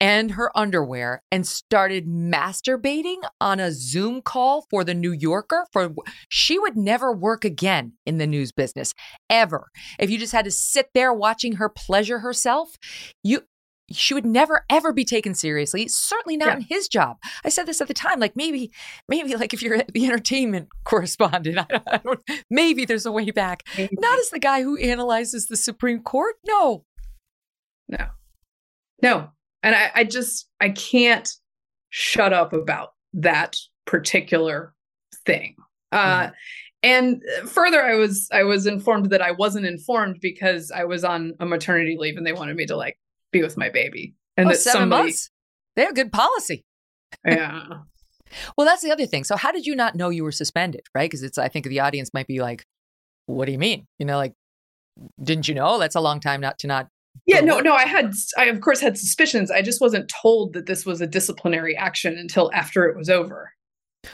and her underwear and started masturbating on a Zoom call for the New Yorker, for she would never work again in the news business ever. If you just had to sit there watching her pleasure herself, you she would never ever be taken seriously certainly not Yeah. in his job i said this at the time like maybe maybe like if you're the entertainment correspondent I don't, I don't maybe there's a way back not as the guy who analyzes the supreme court no No, no. And I, I just, I can't shut up about that particular thing. Uh, and further, I was, I was informed that I wasn't informed because I was on a maternity leave and they wanted me to like be with my baby. And oh, that seven somebody, months? They have good policy. Yeah. well that's the other thing. So how did you not know you were suspended right? Because it's i think the audience might be like what do you mean? You know like didn't you know? That's a long time not to not Yeah, no, no, I had, I of course had suspicions. I just wasn't told that this was a disciplinary action until after it was over.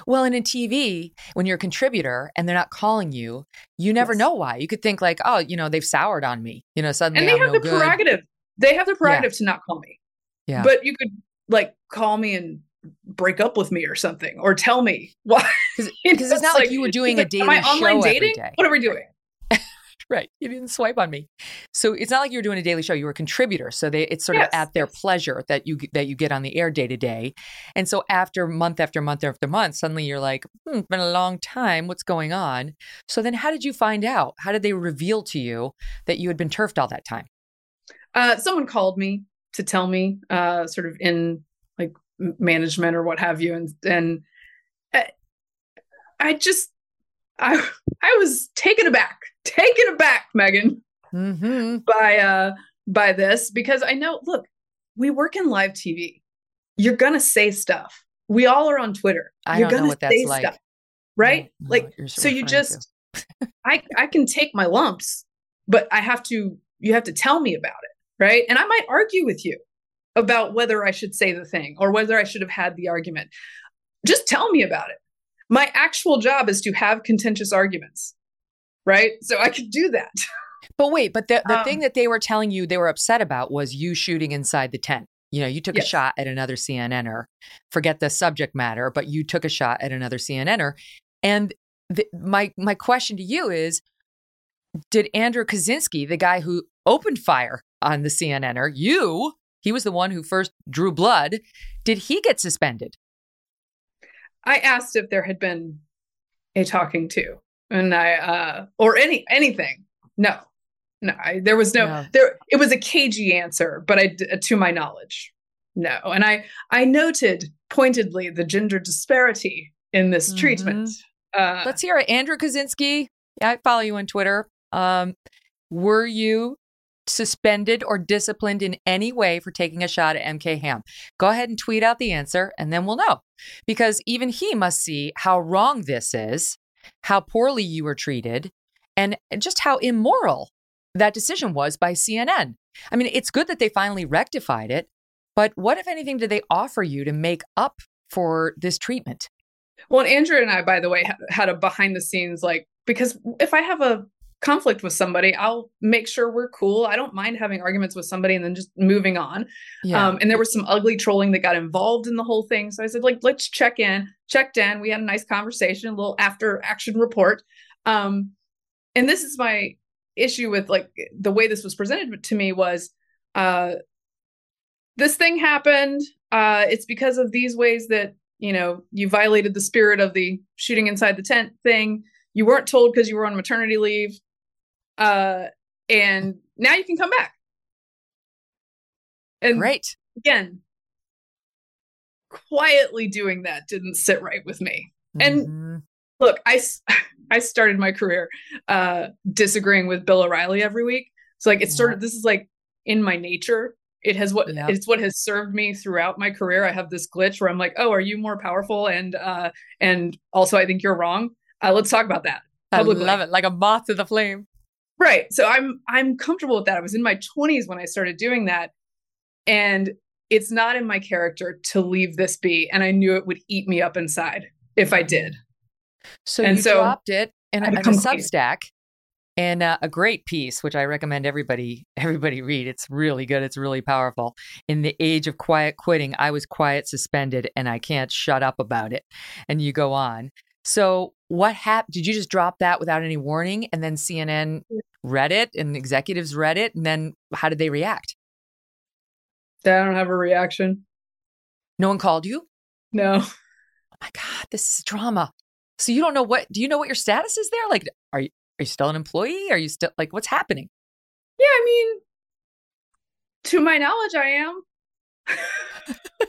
Well, and in TV, when you're a contributor and they're not calling you, you never Yes. know why. You could think like, oh, you know, they've soured on me. You know, suddenly And they I'm have no the good. prerogative. They have the prerogative to not call me. Yeah. But you could like call me and break up with me or something, or tell me why. Because it's not like you were doing a Am daily I online show every dating? day. What are we doing? Right. You didn't swipe on me. So it's not like you were doing a daily show. You were a contributor. So they, it's sort Yes, of at their pleasure that you that you get on the air day to day. And so after month after month after month, suddenly you're like, hmm, it's been a long time. What's going on? So then how did you find out? How did they reveal to you that you had been turfed all that time? Uh, someone called me to tell me, uh, sort of in like management or what have you, and and uh, I just I I was taken aback, taken aback, Megyn. Mm-hmm. by uh by this because I know look, we work in live TV. You're gonna say stuff. We all are on Twitter. I You're don't know what that's say like. stuff. Right? like so you just I I can take my lumps, but I have to you have to tell me about it, right? And I might argue with you about whether I should say the thing or whether I should have had the argument. Just tell me about it. My actual job is to have contentious arguments. Right? So I could do that. But wait, but the, the Um, thing that they were telling you they were upset about was you shooting inside the tent. You know, you took a shot at another CNNer. Forget the subject matter, but you took a shot at another CNNer. And the, my my question to you is, did Andrew Kaczynski, the guy who opened fire on the CNNer, you, he was the one who first drew blood, did he get suspended? I asked if there had been a talking to, and I uh or any anything. No, no, I, there was no, No. there. It was a cagey answer, but I, d- to my knowledge, no. And I I noted pointedly the gender disparity in this treatment. Uh, Let's hear it. Andrew Kaczynski, yeah, I follow you on Twitter. Um, were you suspended or disciplined in any way for taking a shot at MK Ham? Go ahead and tweet out the answer, and then we'll know. Because even he must see how wrong this is, how poorly you were treated, and just how immoral that decision was by CNN. I mean, it's good that they finally rectified it, but what, if anything, did they offer you to make up for this treatment? Well, Andrew and I, by the way, had a behind the scenes like because if I have a conflict with somebody, I'll make sure we're cool. I don't mind having arguments with somebody and then just moving on. Yeah. Um, and there was some ugly trolling that got involved in the whole thing. So I said, like, let's check in. Checked in. We had a nice conversation, a little after action report. Um, and this is my issue with like the way this was presented to me was uh this thing happened. Uh it's because of these ways that, you know, you violated the spirit of the shooting inside the tent thing. You weren't told because you were on maternity leave uh, and now you can come back. And Great. again, quietly doing that didn't sit right with me. And Mhm. look, I started my career uh, disagreeing with Bill O'Reilly every week. So like it started. This is like in my nature. It has what Yeah. it's what has served me throughout my career. I have this glitch where I'm like, oh, are you more powerful? And uh, and also I think you're wrong. Uh, let's talk about that. I publicly. love it. Like a moth to the flame. Right. So I'm I'm comfortable with that. I was in my 20s when I started doing that. And it's not in my character to leave this be. And I knew it would eat me up inside if I did. So And you so dropped it in, I a- in a. Substack and uh, a great piece, which I recommend everybody everybody read. It's really good. It's really powerful. In the age of quiet quitting, I was quiet suspended, and I can't shut up about it. And you go on. So what happened? Did you just drop that without any warning, and then CNN read it, and executives read it, and then how did they react? I don't have a reaction. No one called you. No. Oh my god, this is drama. So you don't know what? Do you know what your status is there? Like, are you are you still an employee? Are you still like what's happening? Yeah, I mean, to my knowledge, I am.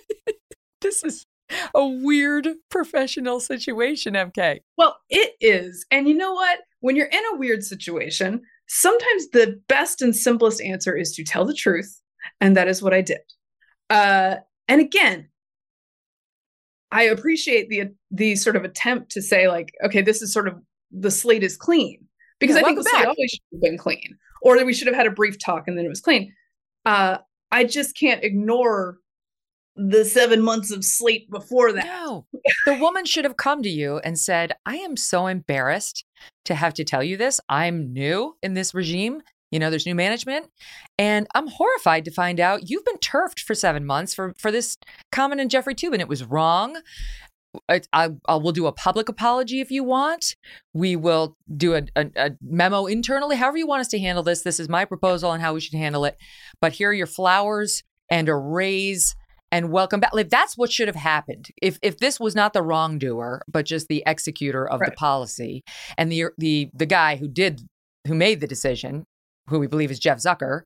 This is a weird professional situation, MK. Well, it is. And you know what? When you're in a weird situation, sometimes the best and simplest answer is to tell the truth. And that is what I did. Uh, and again, I appreciate the the sort of attempt to say, like, okay, this is sort of the slate is clean. Because Yeah, I think the welcome slate always should have been clean. Or that we should have had a brief talk and then it was clean. Uh, I just can't ignore the seven months of sleep before that. No. The woman should have come to you and said, I am so embarrassed to have to tell you this. I'm new in this regime. You know, there's new management. And I'm horrified to find out you've been turfed for seven months for, for this comment in Jeffrey Toobin. It was wrong. I, I, I will do a public apology if you want. We will do a, a, a memo internally, however you want us to handle this. This is my proposal on how we should handle it. But here are your flowers and a raise and welcome back. Like that's what should have happened. If if this was not the wrongdoer, but just the executor of the policy and the the the guy who did who made the decision, who we believe is Jeff Zucker,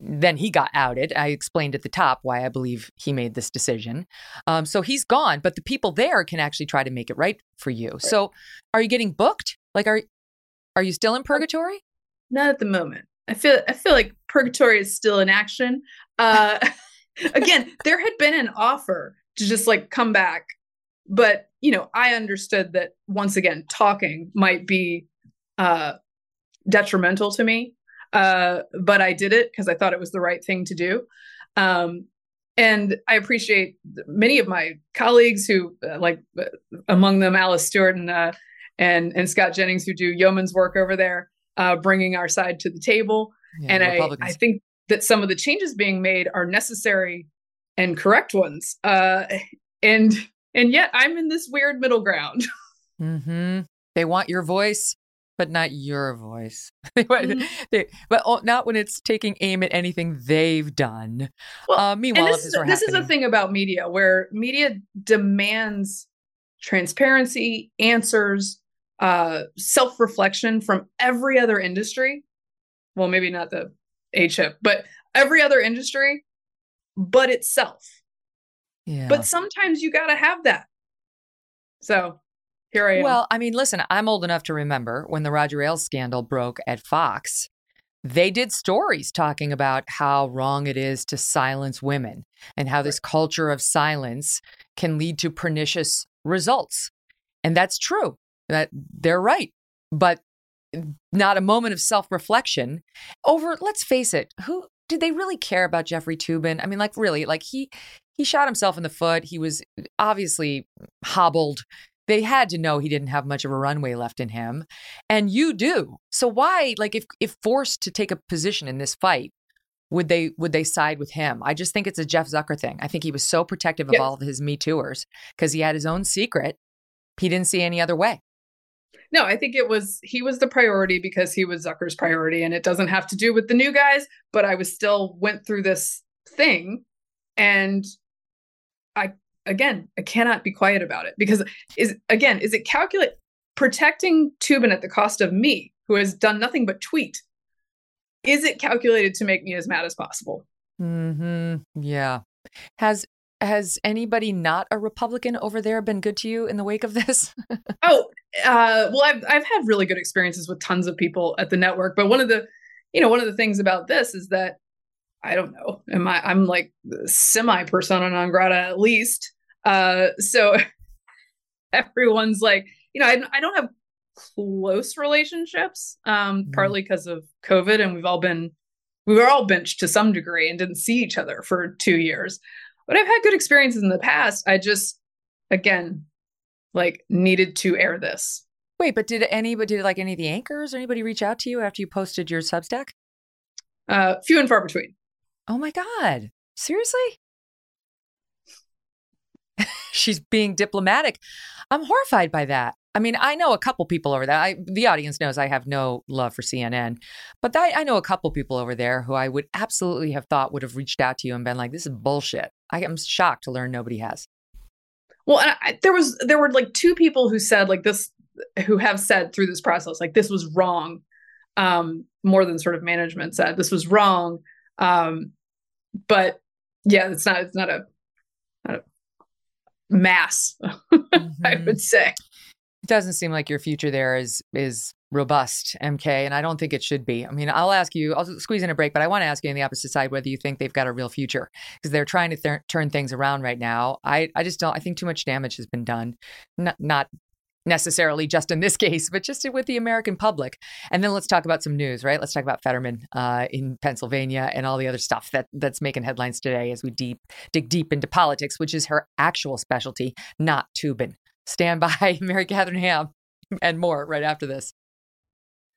then he got outed. I explained at the top why I believe he made this decision. Um, so he's gone, but the people there can actually try to make it right for you. So are you getting booked? Like are are you still in purgatory? Not at the moment. I feel I feel like purgatory is still in action. Uh again, there had been an offer to just like come back, but you know, I understood that once again, talking might be uh detrimental to me. Uh but I did it because I thought it was the right thing to do. Um and I appreciate many of my colleagues who, uh, like, uh, among them Alice Stewart and uh, and and Scott Jennings, who do yeoman's work over there, uh, bringing our side to the table. Yeah, and I, I think that some of the changes being made are necessary and correct ones. Uh, and and yet I'm in this weird middle ground. hmm They want your voice, but not your voice. Mhm. they- but not when it's taking aim at anything they've done. Well, uh, meanwhile, this, is, this is the thing about media, where media demands transparency, answers, uh, self reflection from every other industry. Well, maybe not the HIP, but every other industry, but itself. Yeah. But sometimes you got to have that. So here I am. Well, I mean, listen, I'm old enough to remember when the Roger Ailes scandal broke at Fox. They did stories talking about how wrong it is to silence women and how this culture of silence can lead to pernicious results. And that's true. That they're right. But not a moment of self-reflection over let's face it, who did they really care about Jeffrey Toobin? I mean, like really, like he he shot himself in the foot. He was obviously hobbled they had to know he didn't have much of a runway left in him. And you do. So why, like if if forced to take a position in this fight, would they would they side with him? I just think it's a Jeff Zucker thing. I think he was so protective of Yes. all of his Me Tooers because he had his own secret. He didn't see any other way. No, I think it was he was the priority because he was Zucker's priority, and it doesn't have to do with the new guys. But I was still went through this thing, and I again I cannot be quiet about it because is again is it calculate protecting Toobin at the cost of me, who has done nothing but tweet? Is it calculated to make me as mad as possible? Hmm. Yeah. Has has anybody not a Republican over there been good to you in the wake of this? Oh, uh, well, I've I've had really good experiences with tons of people at the network, but one of the, you know, one of the things about this is that I don't know, am I? I'm like semi persona non grata at least. Uh, so everyone's like, you know, I I don't have close relationships, um, Mhm. partly because of COVID, and we've all been we were all benched to some degree and didn't see each other for two years. But I've had good experiences in the past. I just, again, like needed to air this. Wait, but did anybody did like any of the anchors or anybody reach out to you after you posted your Substack? Uh, few and far between. Oh my God. Seriously? She's being diplomatic. I'm horrified by that. I mean, I know a couple people over there. I, the audience knows I have no love for CNN, but I, I know a couple people over there who I would absolutely have thought would have reached out to you and been like, "This is bullshit." I am shocked to learn nobody has. Well, and I, there was there were like two people who said like this, who have said through this process like this was wrong, um, more than sort of management said this was wrong. Um, but yeah, it's not it's not a, not a mass. I Mhm. would say. Doesn't seem like your future there is is robust, MK, and I don't think it should be. I mean, I'll ask you, I'll squeeze in a break, but I want to ask you on the opposite side whether you think they've got a real future because they're trying to th- turn things around right now. I I just don't. I think too much damage has been done, not not necessarily just in this case, but just with the American public. And then let's talk about some news, right? Let's talk about Fetterman uh, in Pennsylvania and all the other stuff that that's making headlines today as we deep dig deep into politics, which is her actual specialty, not Toobin. Stand by, Mary Katharine Ham, and more right after this.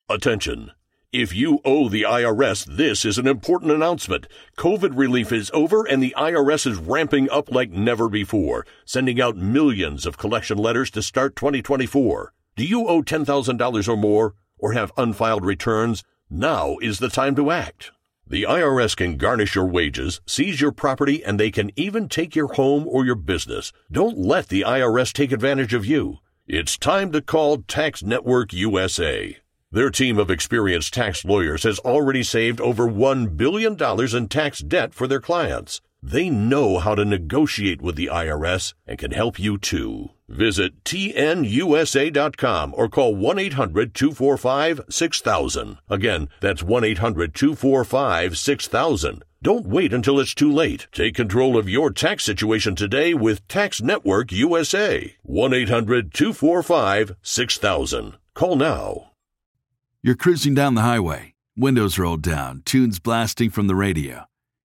Attention. If you owe the IRS, this is an important announcement. COVID relief is over and the IRS is ramping up like never before, sending out millions of collection letters to start 2024. Do you owe $10,000 or more or have unfiled returns? Now is the time to act. The IRS can garnish your wages, seize your property, and they can even take your home or your business. Don't let the IRS take advantage of you. It's time to call Tax Network USA. Their team of experienced tax lawyers has already saved over $1 billion in tax debt for their clients. They know how to negotiate with the IRS and can help you too. Visit tnusa.com or call 1 800 245 6000. Again, that's 1 800 245 6000. Don't wait until it's too late. Take control of your tax situation today with Tax Network USA. 1 800 245 6000. Call now. You're cruising down the highway, windows rolled down, tunes blasting from the radio.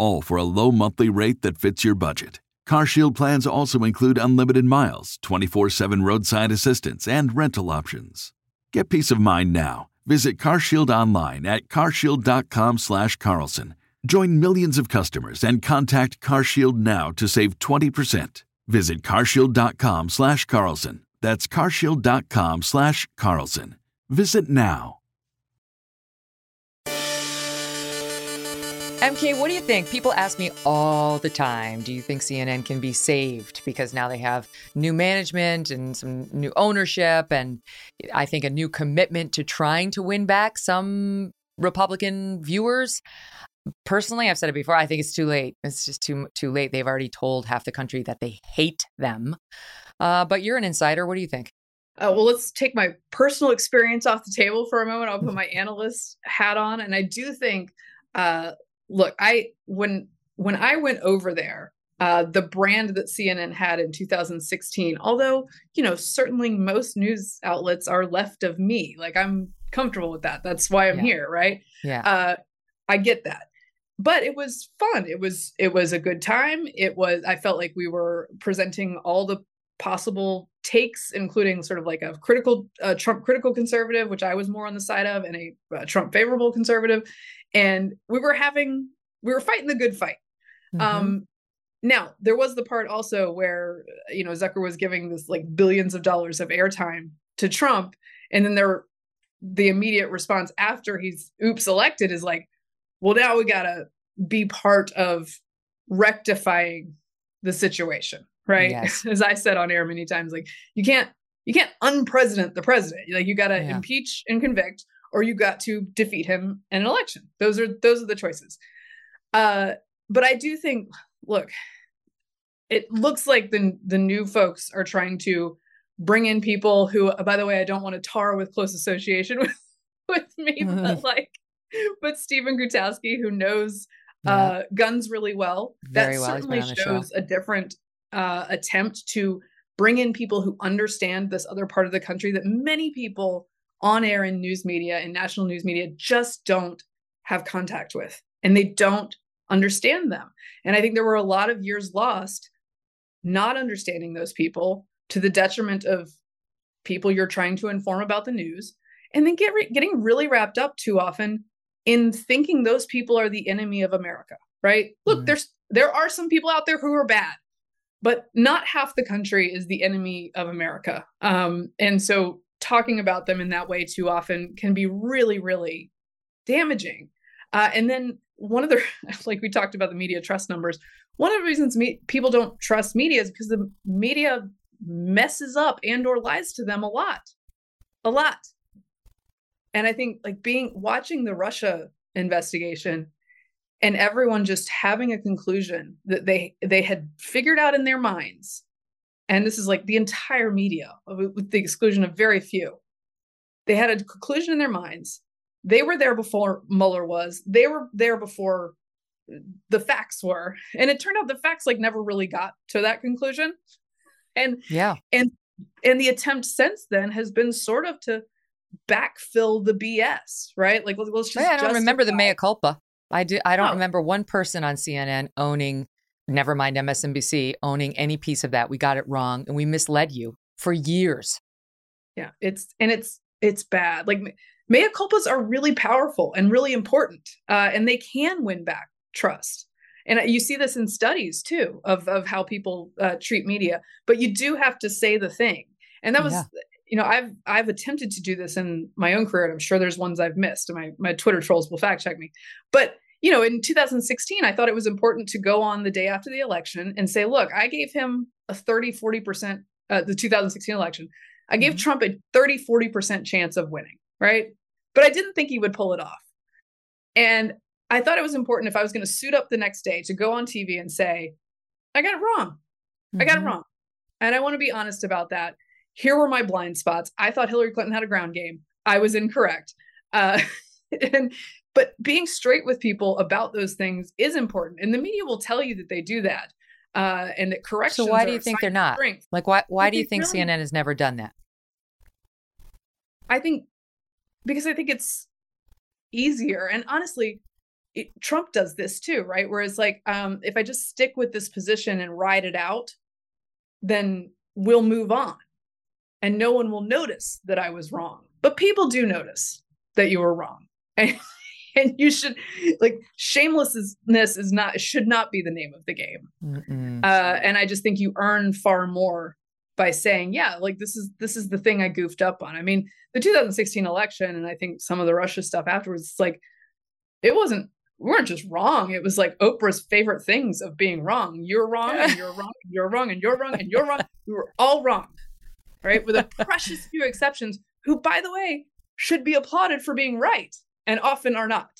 all for a low monthly rate that fits your budget. CarShield plans also include unlimited miles, 24 7 roadside assistance, and rental options. Get peace of mind now. Visit CarShield online at carshield.com/slash Carlson. Join millions of customers and contact CarShield now to save 20%. Visit carshield.com/slash Carlson. That's carshield.com slash Carlson. Visit now. MK, what do you think? People ask me all the time, do you think CNN can be saved? Because now they have new management and some new ownership, and I think a new commitment to trying to win back some Republican viewers. Personally, I've said it before, I think it's too late. It's just too too late. They've already told half the country that they hate them. Uh, but you're an insider. What do you think? Uh, well, let's take my personal experience off the table for a moment. I'll put my analyst hat on, and I do think, uh, look, I when when I went over there, uh, the brand that CNN had in 2016, although you know certainly most news outlets are left of me, like I'm comfortable with that. That's why I'm Yeah. here, right? Yeah. Uh, I get that. But it was fun. It was it was a good time. It was I felt like we were presenting all the possible takes, including sort of like a critical uh, Trump critical conservative, which I was more on the side of, and a uh, Trump favorable conservative, and we were having we were fighting the good fight. Mm-hmm. Um, now there was the part also where you know Zucker was giving this like billions of dollars of airtime to Trump, and then there the immediate response after he's oops elected is like, well now we gotta be part of rectifying the situation, right? Yes. As I said on air many times, like you can't you can't unpresident the president. Like you gotta Yeah. impeach and convict, or you got to defeat him in an election. Those are those are the choices. Uh, but I do think, look, it looks like the the new folks are trying to bring in people who, by the way, I don't want to tar with close association with with me, but like, but Stephen Gutowski, who knows uh, guns really well, Very that well. Certainly the show. shows a different uh, attempt to bring in people who understand this other part of the country that many people on air in news media and national news media just don't have contact with and they don't understand them. And I think there were a lot of years lost not understanding those people to the detriment of people you're trying to inform about the news and then get re- getting really wrapped up too often in thinking those people are the enemy of America, right? Look, there's there are some people out there who are bad, but not half the country is the enemy of America. Um, and so talking about them in that way too often can be really, really damaging. Uh, and then one of the, like we talked about the media trust numbers, one of the reasons me, people don't trust media is because the media messes up and or lies to them a lot, a lot. And I think like being watching the Russia investigation and everyone just having a conclusion that they they had figured out in their minds and this is like the entire media with the exclusion of very few they had a conclusion in their minds they were there before Mueller was they were there before the facts were and it turned out the facts like never really got to that conclusion and Yeah. and and the attempt since then has been sort of to backfill the bs right like let's let's just Yeah, I don't remember the mea culpa. I do. I don't No. remember one person on CNN owning, never mind MSNBC, owning any piece of that. We got it wrong and we misled you for years. yeah it's and it's it's bad like me- mea culpas are really powerful and really important uh, and they can win back trust and you see this in studies too of of how people uh, treat media but you do have to say the thing and that was Yeah. you know i've i've attempted to do this in my own career and i'm sure there's ones i've missed and my my twitter trolls will fact check me but you know in 2016 i thought it was important to go on the day after the election and say look i gave him a 30 40% uh, the 2016 election I gave Trump a 30, 40% chance of winning, right? But I didn't think he would pull it off. And I thought it was important if I was going to suit up the next day to go on TV and say, I got it wrong. I got it Mhm. wrong. And I want to be honest about that. Here were my blind spots. I thought Hillary Clinton had a ground game. I was incorrect. Uh, and but being straight with people about those things is important. And the media will tell you that they do that. Uh, and that corrections. So why do you think they're not? strength. Like, why? Why But do you think really- CNN has never done that? I think because I think it's easier. And honestly, it, Trump does this too, right? Where it's like, um, if I just stick with this position and ride it out, then we'll move on and no one will notice that I was wrong. But people do notice that you were wrong. And, and you should like shamelessness is not should not be the name of the game. Uh, and I just think you earn far more by saying, yeah, like this is this is the thing I goofed up on. I mean, the 2016 election, and I think some of the Russia stuff afterwards, it's like it wasn't we weren't just wrong. It was like Oprah's favorite things of being wrong. You're wrong, and you're wrong, and you're wrong, and you're wrong, and you're wrong. We were all wrong, right? With a precious few exceptions, who, by the way, should be applauded for being right, and often are not.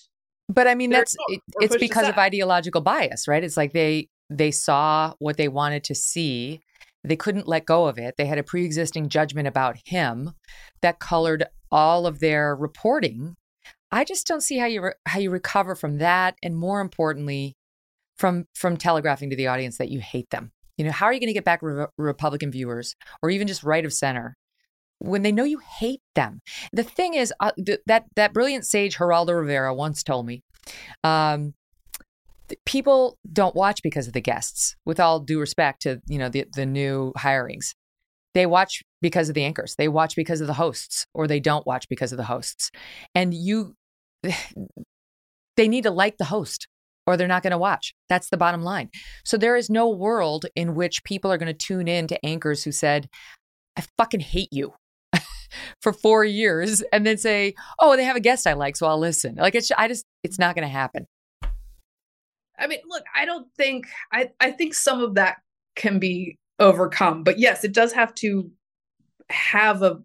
But I mean, They're that's it, it's because of ideological bias, right? It's like they they saw what they wanted to see, They couldn't let go of it. They had a pre existing judgment about him that colored all of their reporting. I just don't see how you re- how you recover from that, and more importantly, from from telegraphing to the audience that you hate them. You know, how are you going to get back re- Republican viewers or even just right of center when they know you hate them? The thing is, uh, th- that that brilliant sage Geraldo Rivera once told me, um, people don't watch because of the guests. With all due respect to you know the the new hirings, they watch because of the anchors. They watch because of the hosts, or they don't watch because of the hosts. And you, they need to like the host or they're not going to watch. That's the bottom line. So there is no world in which people are going to tune in to anchors who said, I fucking hate you for four years and then say, oh, they have a guest I like, so I'll listen. Like, it's, I just, it's not going to happen. I mean, look, I don't think, I, I think some of that can be overcome, but yes, it does have to have a,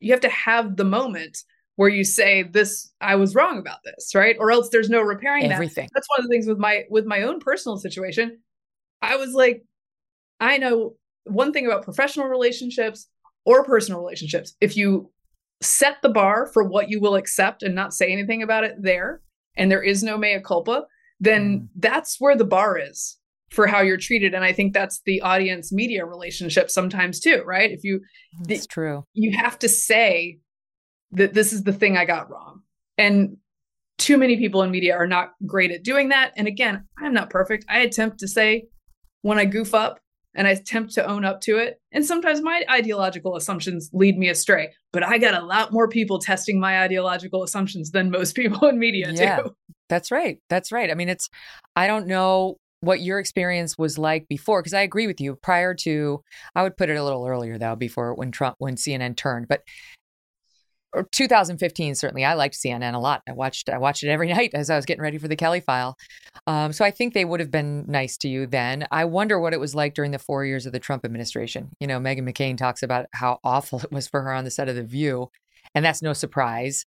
you have to have the moment where you say this i was wrong about this right or else there's no repairing everything that. that's one of the things with my with my own personal situation i was like i know one thing about professional relationships or personal relationships if you set the bar for what you will accept and not say anything about it there and there is no mea culpa then mm. that's where the bar is for how you're treated and i think that's the audience media relationship sometimes too right if you it's true you have to say that this is the thing I got wrong. And too many people in media are not great at doing that. And again, I'm not perfect. I attempt to say when I goof up and I attempt to own up to it. And sometimes my ideological assumptions lead me astray, but I got a lot more people testing my ideological assumptions than most people in media yeah, do. That's right. That's right. I mean, it's, I don't know what your experience was like before because i agree with you prior to i would put it a little earlier though before when trump when cnn turned but 2015 certainly. I liked cnn a lot. I watched i watched it every night as i was getting ready for the kelly file. Um, so i think they would have been nice to you then. I wonder what it was like during the four years of the trump administration. You know meghan mccain talks about how awful it was for her on the set of the view and that's no surprise.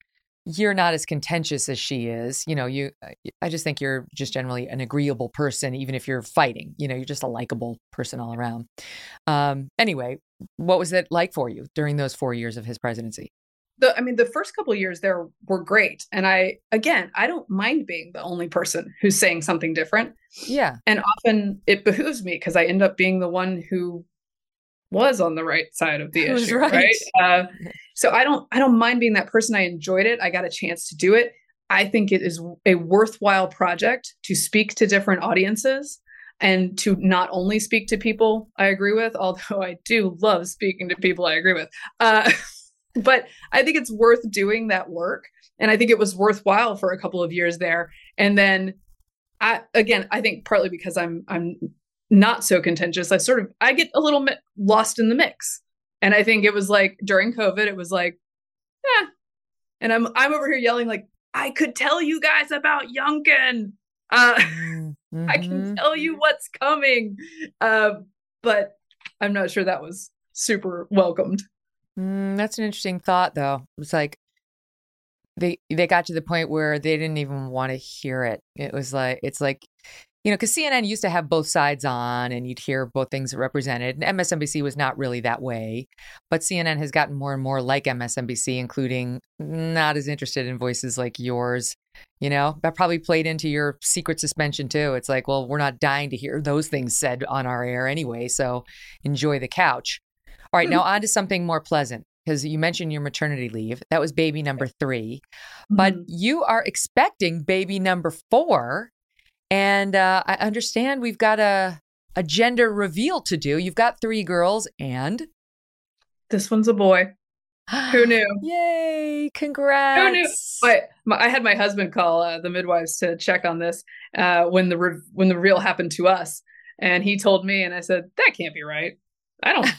You're not as contentious as she is. You know you i just think you're just generally an agreeable person even if you're fighting. You know you're just a likable person all around. Um, anyway what was it like for you during those four years of his presidency the I mean the first couple years there were great and I again I don't mind being the only person who's saying something different. Yeah. And often it behooves me because I end up being the one who was on the right side of the issue, right? right? Uh, so I don't I don't mind being that person. I enjoyed it. I got a chance to do it. I think it is a worthwhile project to speak to different audiences and to not only speak to people I agree with, although I do love speaking to people I agree with. Uh, but I think it's worth doing that work. And I think it was worthwhile for a couple of years there. And then I again, I think partly because I'm I'm not so contentious, I sort of I get a little bit lost in the mix. And I think it was like during COVID, it was like, yeah. And I'm I'm over here yelling like, I could tell you guys about Youngkin. Uh, mm-hmm. I can mm-hmm. tell you what's coming. Uh, but I'm not sure that was super welcomed. Mm, that's an interesting thought, though. It's like they they got to the point where they didn't even want to hear it. It was like it's like you know, because CNN used to have both sides on, and you'd hear both things represented. And MSNBC was not really that way, but CNN has gotten more and more like MSNBC, including not as interested in voices like yours. You know, that probably played into your secret suspension too. It's like, well, we're not dying to hear those things said on our air anyway, so enjoy the couch. All right, now on to something more pleasant because you mentioned your maternity leave. That was baby number 3 but mm-hmm. you are expecting baby number four. And uh, I understand we've got a, a gender reveal to do. You've got three girls and. This one's a boy. Who knew? Yay! Congrats! Who knew? My, my, I had my husband call uh, the midwives to check on this uh, when the re- when the reveal happened to us, and he told me, and I said that can't be right. I don't.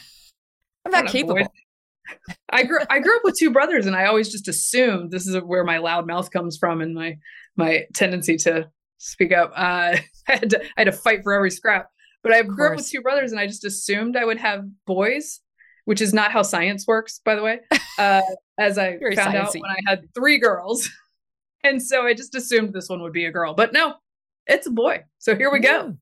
I'm not capable. I grew I grew up with two brothers, and I always just assumed this is where my loud mouth comes from, and my my tendency to speak up. Uh, I had to I had to fight for every scrap. But I grew up with two brothers, and I just assumed I would have boys, which is not how science works, by the way. Uh, as I Very found sciencey. out when I had three girls, and so I just assumed this one would be a girl, but no, it's a boy. So here we go.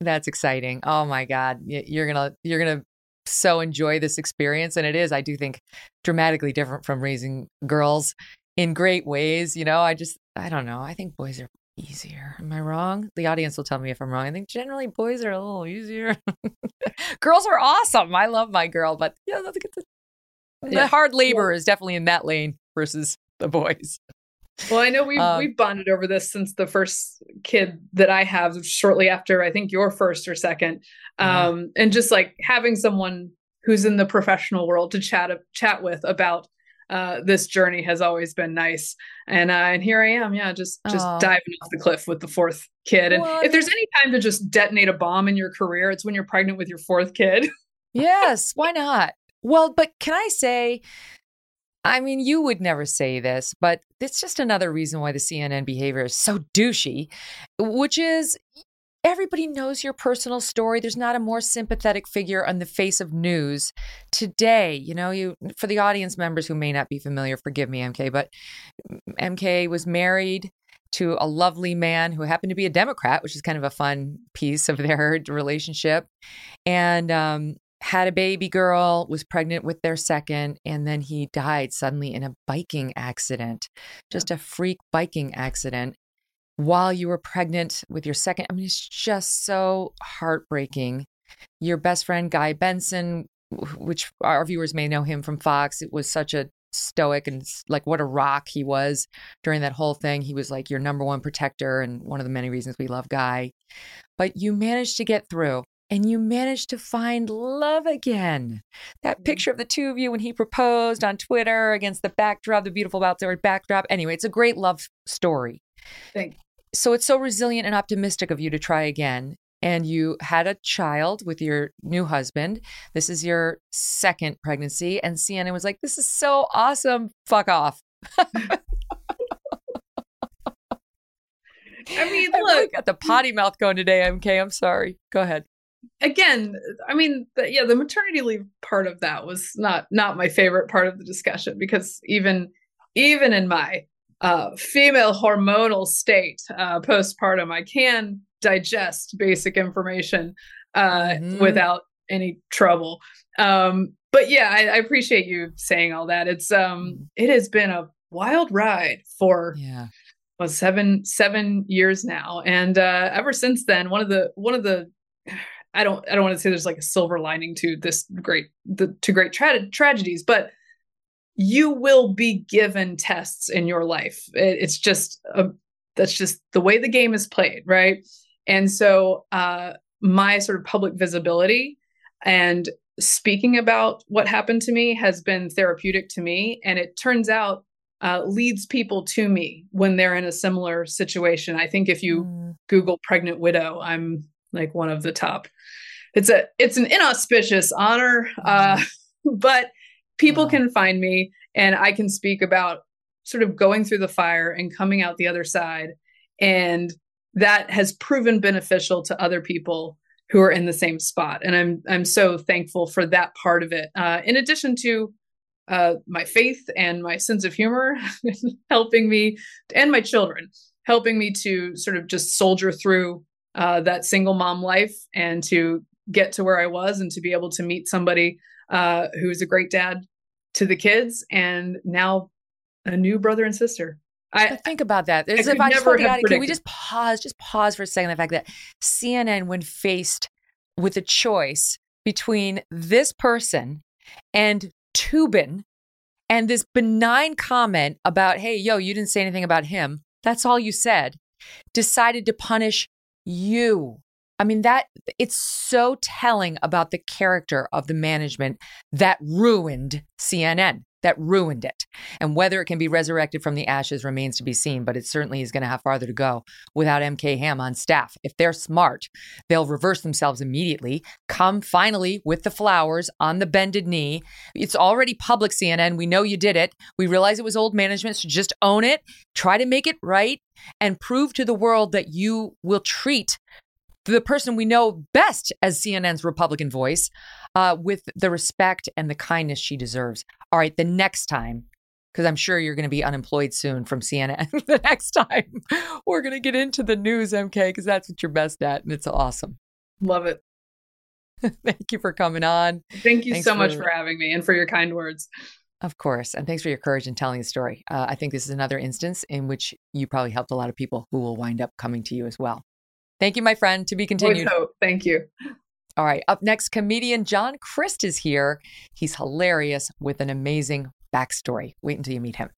That's exciting. Oh my God. You're going to, you're going to so enjoy this experience. And it is, I do think, dramatically different from raising girls in great ways. You know, I just, I don't know. I think boys are easier. Am I wrong? The audience will tell me if I'm wrong. I think generally boys are a little easier. Girls are awesome. I love my girl, but yeah, that's the, the Yeah. hard labor is definitely in that lane versus the boys. Well, I know we've Um, we've bonded over this since the first kid that I have, shortly after I think your first or second, Uh-huh. um, and just like having someone who's in the professional world to chat chat with about uh, this journey has always been nice. And uh, and here I am, yeah, just just Aw. diving off the cliff with the fourth kid. And if there's any time to just detonate a bomb in your career, it's when you're pregnant with your fourth kid. yes, why not? Well, but can I say, I mean, you would never say this, but it's just another reason why the CNN behavior is so douchey, which is everybody knows your personal story. There's not a more sympathetic figure on the face of news today. You know, you for the audience members who may not be familiar, forgive me, MK, but MK was married to a lovely man who happened to be a Democrat, which is kind of a fun piece of their relationship, and um, had a baby girl, was pregnant with their second, and then he died suddenly in a biking accident, just a freak biking accident while you were pregnant with your second. I mean, it's just so heartbreaking. Your best friend, Guy Benson, which our viewers may know him from Fox, it was such a stoic and like what a rock he was during that whole thing. He was like your number one protector and one of the many reasons we love Guy. But you managed to get through and you managed to find love again. That mm-hmm. picture of the two of you when he proposed on Twitter against the backdrop, the beautiful outdoor backdrop. Anyway, it's a great love story. Thank So it's so resilient and optimistic of you to try again. And you had a child with your new husband. This is your second pregnancy. And CNN was like, This is so awesome. Fuck off. I mean, look, I really got the potty mouth going today, MK. I'm sorry. Go ahead. Again i mean the, yeah the maternity leave part of that was not not my favorite part of the discussion because even even in my uh, female hormonal state uh, postpartum i can digest basic information uh, Mhm. without any trouble um, but yeah I, I appreciate you saying all that it's um it has been a wild ride for Yeah. well seven seven years now and uh ever since then one of the one of the i don't i don't want to say there's like a silver lining to this great the to great tra- tragedies but you will be given tests in your life it, it's just a, that's just the way the game is played right and so uh my sort of public visibility and speaking about what happened to me has been therapeutic to me and it turns out uh, leads people to me when they're in a similar situation. I think if you Mm. Google pregnant widow, I'm like one of the top. It's a it's an inauspicious honor, uh, but people can find me and I can speak about sort of going through the fire and coming out the other side, and that has proven beneficial to other people who are in the same spot. And I'm I'm so thankful for that part of it. Uh, in addition to uh, my faith and my sense of humor helping me and my children helping me to sort of just soldier through uh, that single mom life and to get to where I was and to be able to meet somebody uh, who's a great dad to the kids and now a new brother and sister. I But think about that. As could if I just never told the audience, can we just pause, just pause for a second? The fact that CNN, when faced with a choice between this person and Toobin and this benign comment about, hey, yo, you didn't say anything about him. That's all you said. Decided to punish you. I mean, that it's so telling about the character of the management that ruined CNN, that ruined it. And whether it can be resurrected from the ashes remains to be seen, but it certainly is going to have farther to go without MK Ham on staff. If they're smart, they'll reverse themselves immediately, come finally with the flowers on the bended knee. It's already public, CNN. We know you did it. We realize it was old management, so just own it, try to make it right, and prove to the world that you will treat the person we know best as CNN's Republican voice uh, with the respect and the kindness she deserves. All right, the next time, because I'm sure you're going to be unemployed soon from CNN, the next time we're going to get into the news, MK, because that's what you're best at, and it's awesome. love it. Thank you for coming on. Thank you Thanks so much for- for having me and for your kind words. Of course. And thanks for your courage in telling the story. Uh, I think this is another instance in which you probably helped a lot of people who will wind up coming to you as well. Thank you, my friend. To be continued. Thank you. All right. Up next, comedian John Crist is here. He's hilarious with an amazing backstory. Wait until you meet him.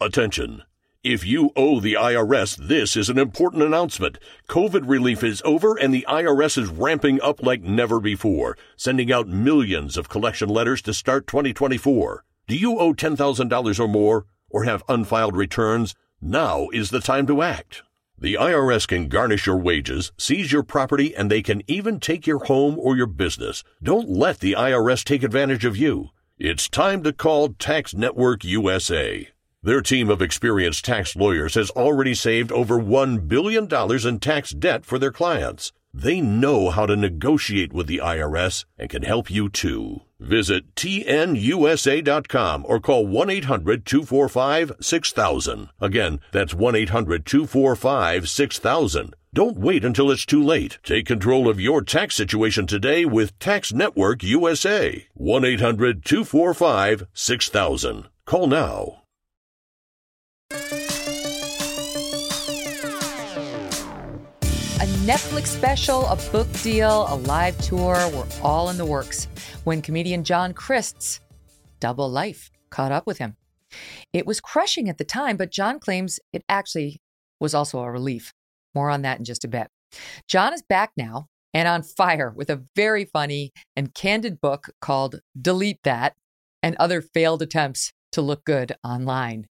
Attention. If you owe the IRS, this is an important announcement. COVID relief is over and the IRS is ramping up like never before, sending out millions of collection letters to start 2024. Do you owe $10,000 or more or have unfiled returns? Now is the time to act. The IRS can garnish your wages, seize your property, and they can even take your home or your business. Don't let the IRS take advantage of you. It's time to call Tax Network USA. Their team of experienced tax lawyers has already saved over $1 billion in tax debt for their clients. They know how to negotiate with the IRS and can help you too. Visit tnusa.com or call 1 800 245 6000. Again, that's 1 800 245 6000. Don't wait until it's too late. Take control of your tax situation today with Tax Network USA. 1 800 245 6000. Call now. Netflix special, a book deal, a live tour were all in the works when comedian John Crist's double life caught up with him. It was crushing at the time, but John claims it actually was also a relief. More on that in just a bit. John is back now and on fire with a very funny and candid book called Delete That and Other Failed Attempts to Look Good Online.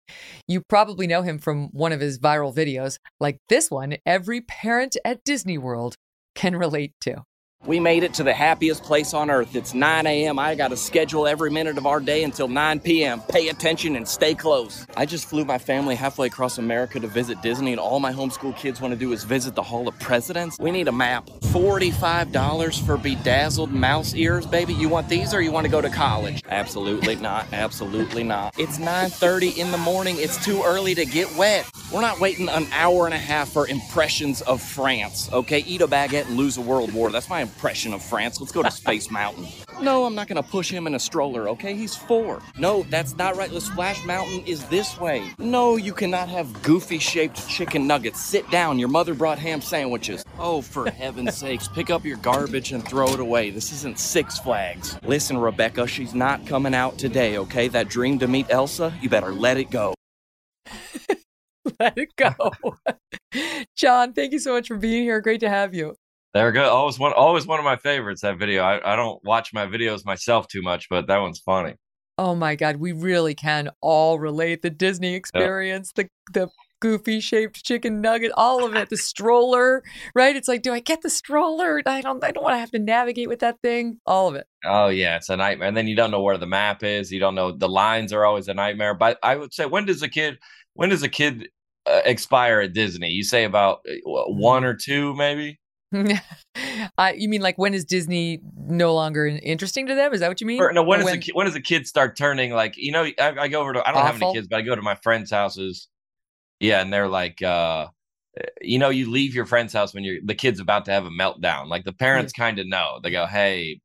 You probably know him from one of his viral videos, like this one every parent at Disney World can relate to. We made it to the happiest place on earth. It's 9 a.m. I got to schedule every minute of our day until 9 p.m. Pay attention and stay close. I just flew my family halfway across America to visit Disney, and all my homeschool kids want to do is visit the Hall of Presidents. We need a map. $45 for bedazzled mouse ears, baby. You want these or you want to go to college? Absolutely not. Absolutely not. It's 9:30 in the morning. It's too early to get wet. We're not waiting an hour and a half for impressions of France. Okay, eat a baguette and lose a world war. That's my impression of France. Let's go to Space Mountain. No, I'm not gonna push him in a stroller, okay? He's four. No, that's not right. The Splash Mountain is this way. No, you cannot have goofy shaped chicken nuggets. Sit down. Your mother brought ham sandwiches. Oh, for heaven's sakes, pick up your garbage and throw it away. This isn't Six Flags. Listen, Rebecca, she's not coming out today, okay? That dream to meet Elsa, you better let it go. Let it go. John, thank you so much for being here. Great to have you. There go. Always one. Always one of my favorites. That video. I, I don't watch my videos myself too much, but that one's funny. Oh my God, we really can all relate the Disney experience, the the goofy shaped chicken nugget, all of it, the stroller, right? It's like, do I get the stroller? I don't I don't want to have to navigate with that thing. All of it. Oh yeah, it's a nightmare. And then you don't know where the map is. You don't know the lines are always a nightmare. But I would say, when does a kid? When does a kid uh, expire at Disney? You say about uh, one or two, maybe. uh, you mean like when is Disney no longer interesting to them? Is that what you mean? Or, no, when Or does a when does a kid start turning like you know? I, I go over to I don't have any kids, but I go to my friends' houses. Yeah, and they're like, uh, you know, you leave your friend's house when you're the kid's about to have a meltdown. Like the parents kind of know. They go, "Hey,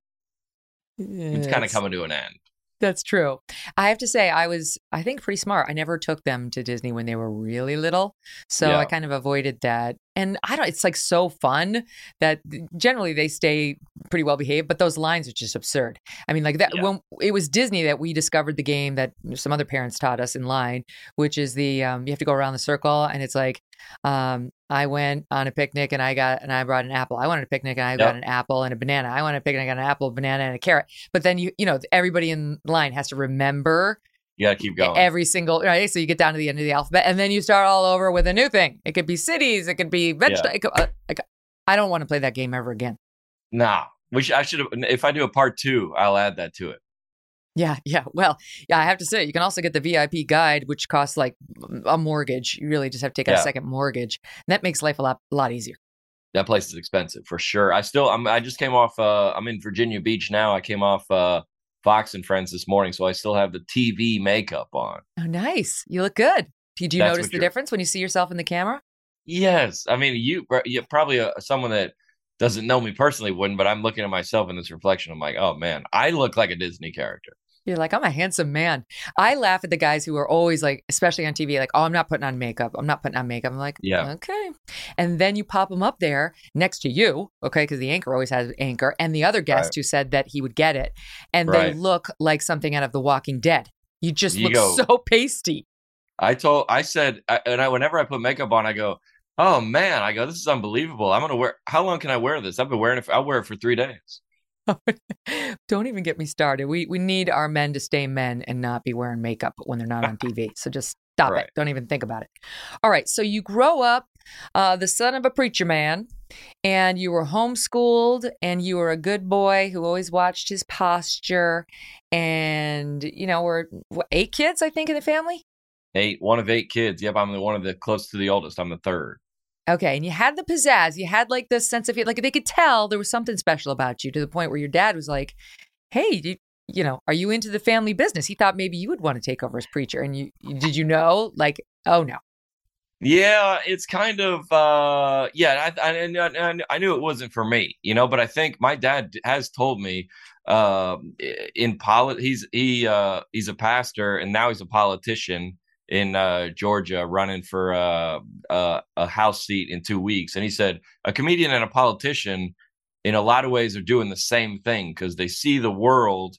it's kind of coming to an end." That's true. I have to say, I was, I think, pretty smart. I never took them to Disney when they were really little. So I kind of avoided that. And I don't, it's like so fun that generally they stay pretty well behaved, but those lines are just absurd. I mean, like that, when it was Disney that we discovered the game that some other parents taught us in line, which is the, um, you have to go around the circle and it's like, um, I went on a picnic and I got and I brought an apple. I wanted a picnic and I got an apple and a banana. I wanted a picnic and I got an apple, banana, and a carrot. But then you you know everybody in line has to remember You got to keep going. every single right. So you get down to the end of the alphabet and then you start all over with a new thing. It could be cities. It could be vegetables. Uh, I don't want to play that game ever again. Nah, we should, I should have. If I do a part two, I'll add that to it. Yeah, yeah. Well, yeah, I have to say, you can also get the VIP guide, which costs like a mortgage. You really just have to take out Yeah. a second mortgage. And that makes life a lot, a lot easier. That place is expensive for sure. I still, I'm, I just came off. Uh, I'm in Virginia Beach now. I came off uh, Fox and Friends this morning, so I still have the TV makeup on. Oh, nice. You look good. Did you That's notice the difference when you see yourself in the camera? Yes, I mean you. You probably uh, someone that doesn't know me personally wouldn't, but I'm looking at myself in this reflection. I'm like, oh man, I look like a Disney character. You're like, I'm a handsome man. I laugh at the guys who are always like, especially on TV, like, oh, I'm not putting on makeup. I'm not putting on makeup. I'm like, yeah, okay. And then you pop them up there next to you, okay, because the anchor always has an anchor, and the other guest Right. who said that he would get it, and Right. they look like something out of The Walking Dead. You just You look go- so pasty. I told, I said, I, and I whenever I put makeup on, I go, oh man, I go, this is unbelievable. I'm gonna wear. How long can I wear this? I've been wearing it. For, I'll wear it for three days. Don't even get me started. We we need our men to stay men and not be wearing makeup when they're not on TV. So just stop Right. it. Don't even think about it. All right. So you grow up, uh, the son of a preacher man, and you were homeschooled, and you were a good boy who always watched his posture, and you know, we're what, eight kids, I think, in the family. Eight, one of eight kids. Yep, I'm the one of the close to the oldest. I'm the third. Okay, and you had the pizzazz. You had like the sense of like they could tell there was something special about you to the point where your dad was like, "Hey, you, you know, are you into the family business?" He thought maybe you would want to take over as preacher, and you did you know? Like, oh no, Yeah, it's kind of uh yeah, I I, I, knew it wasn't for me, you know, but I think my dad has told me um in polit he's he uh he's a pastor and now he's a politician in uh Georgia running for uh, uh a house seat in 2 weeks and he said a comedian and a politician in a lot of ways are doing the same thing cuz they see the world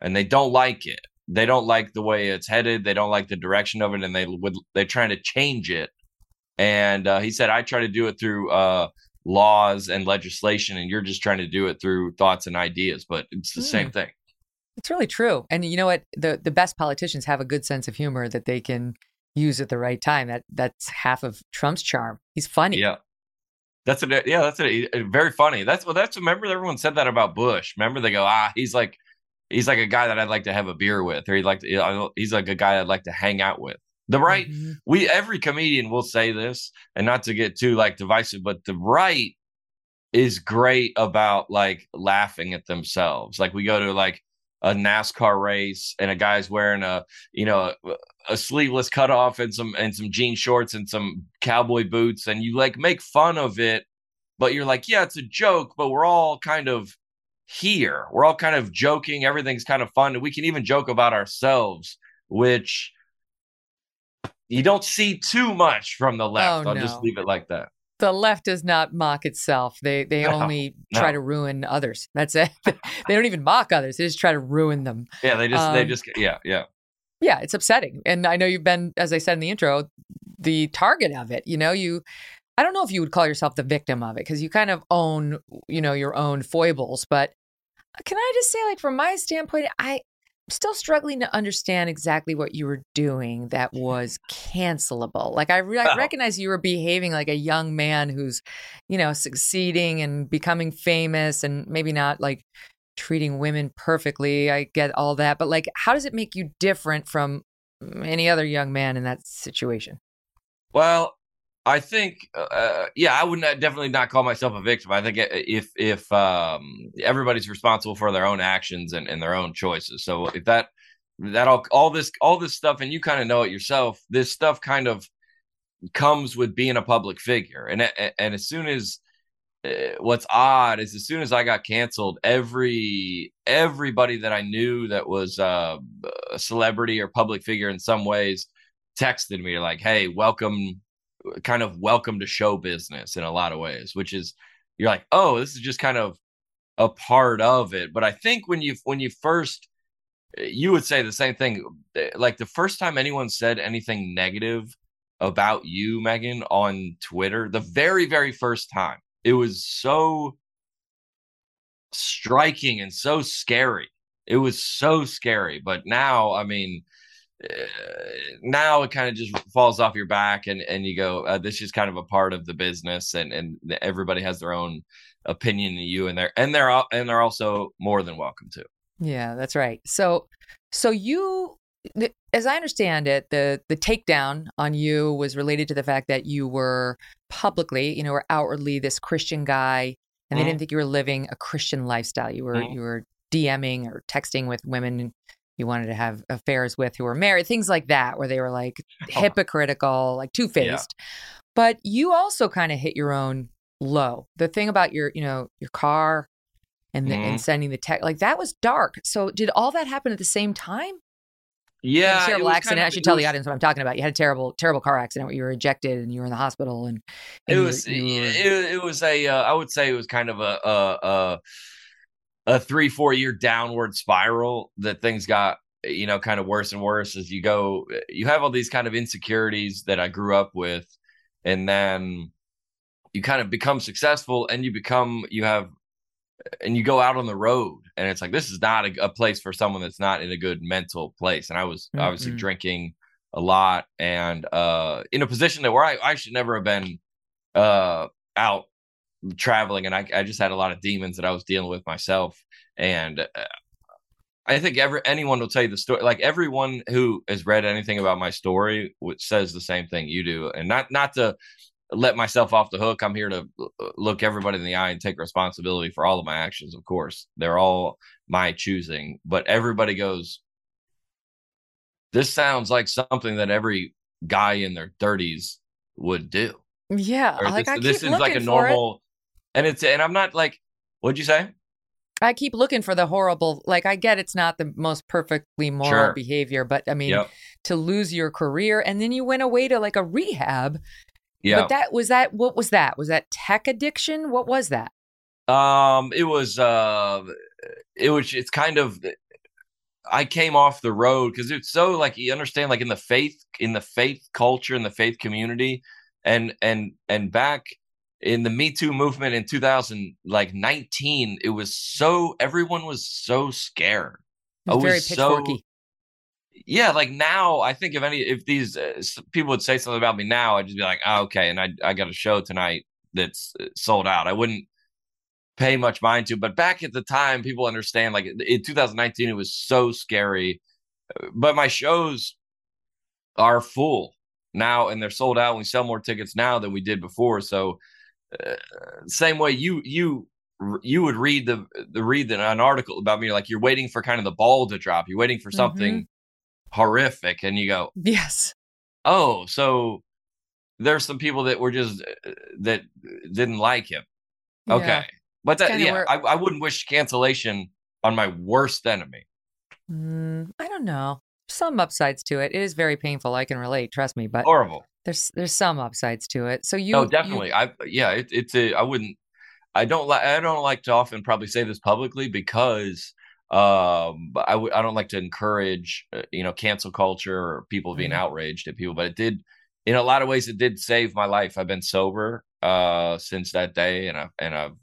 and they don't like it. They don't like the way it's headed, they don't like the direction of it and they would they're trying to change it and uh, he said i try to do it through uh, laws and legislation and you're just trying to do it through thoughts and ideas but it's the same Hmm. thing it's really true. And you know what? The the best politicians have a good sense of humor that they can use at the right time. That that's half of Trump's charm. He's funny. yeah that's it yeah that's it very funny that's well that's remember everyone said that about bush remember they go ah he's like he's like a guy that i'd like to have a beer with or he'd like to, he's like a guy i'd like to hang out with the right Mhm. we every comedian will say this and not to get too like divisive but the right is great about like laughing at themselves like we go to like a NASCAR race and a guy's wearing a you know a, a sleeveless cutoff and some and some jean shorts and some cowboy boots and you like make fun of it but you're like yeah it's a joke but we're all kind of here. We're all kind of joking. Everything's kind of fun and we can even joke about ourselves which you don't see too much from the left. Oh, i'll just leave it like that The left does not mock itself. They they No, only try to ruin others. That's it. they don't even mock others. They just try to ruin them. yeah they just they Um, just yeah yeah Yeah, it's upsetting. And I know you've been, as I said in the intro, the target of it. You know, you I don't know if you would call yourself the victim of it because you kind of own, you know, your own foibles. But can I just say, like, from my standpoint, I, still struggling to understand exactly what you were doing that mm-hmm. was cancelable. Like, I, re- I Oh. recognize you were behaving like a young man who's, you know, succeeding and becoming famous and maybe not like treating women perfectly. I get all that. But, like, how does it make you different from any other young man in that situation? Well, I think, uh, yeah, I would not, definitely not call myself a victim. I think if if um, everybody's responsible for their own actions and, and their own choices, so if that that all all this all this stuff, and you kind of know it yourself, this stuff kind of comes with being a public figure, and and as soon as uh, what's odd is as soon as I got canceled, every everybody that I knew that was uh, a celebrity or public figure in some ways texted me like, "Hey, welcome, kind of welcome to show business in a lot of ways," which is you're like, "Oh, this is just kind of a part of it." But I think when you when you first eh, you would say the same thing. Eh, like the first time anyone said anything negative about you, Megyn, on Twitter, the very, very first time, it was so striking and so scary. It was so scary. But now, I mean, now it kind of just falls off your back and and you go uh, this is kind of a part of the business and and everybody has their own opinion of you and they're and they're al- and they're also more than welcome to Yeah, that's right. So, so you, as I understand it, the the takedown on you was related to the fact that you were publicly, you know, were outwardly this Christian guy, and they Mhm. didn't think you were living a Christian lifestyle. You were Mhm. you were DMing or texting with women you wanted to have affairs with who were married, things like that, where they were like hypocritical, like two faced. But you also kind of hit your own low. The thing about your, you know, your car and the, Mhm. and sending the tech like that was dark. So did all that happen at the same time? Yeah, terrible accident. kind I should it tell the audience what I'm talking about. You had a terrible, terrible car accident where you were ejected and you were in the hospital. And, It and you- was you were- it, it was a uh, I would say it was kind of a a a, a three four year downward spiral that things got you know kind of worse and worse as you go. You have all these kind of insecurities that I grew up with, and then you kind of become successful and you become you have and you go out on the road and it's like this is not a, a place for someone that's not in a good mental place and i was obviously Mm-mm. drinking a lot and uh in a position that where i, I should never have been uh out traveling and I, I just had a lot of demons that i was dealing with myself and uh, i think every anyone will tell you the story like everyone who has read anything about my story which says the same thing you do and not not to let myself off the hook. I'm here to uh, look everybody in the eye and take responsibility for all of my actions. Of course, they're all my choosing, but everybody goes, This sounds like something that every guy in their 30s would do. yeah. Or Like this, I this seems looking like a normal, and it's, and I'm not like, what'd you say? I keep looking for the horrible. Like I get it's not the most perfectly moral Sure. behavior, but I mean, Yep. to lose your career and then you went away to like a rehab. Yeah. But that was that. What was that? Was that tech addiction? What was that? Um, it was uh, it was it's kind of I came off the road because it's so like you understand like in the faith in the faith culture in the faith community and and and back in the Me Too movement in 2000 like 19 it was so everyone was so scared. It was I very was so- yeah, like now, I think if any, if these uh, people would say something about me now, I'd just be like, oh, okay, and I I got a show tonight that's uh, sold out. I wouldn't pay much mind to, but back at the time, people understand. Like in 2019, it was so scary, Uh, but my shows are full now, and they're sold out. We sell more tickets now than we did before. So, uh, same way you you you would read the the read the, an article about me like you're waiting for kind of the ball to drop. You're waiting for something horrific, and you go, Yes. oh, so there's some people that were just uh, that didn't like him. Yeah. Okay, but that yeah, where- I, I wouldn't wish cancellation on my worst enemy. Mm, I don't know. Some upsides to it. It is very painful. I can relate. Trust me. But Horrible. There's there's some upsides to it. So you oh, you- definitely. I yeah, it, it's a. I wouldn't. I don't like. I don't like to often probably say this publicly because um I I don't like to encourage uh, you know cancel culture or people being Mhm. outraged at people but it did in a lot of ways it did save my life I've been sober uh since that day and I and I've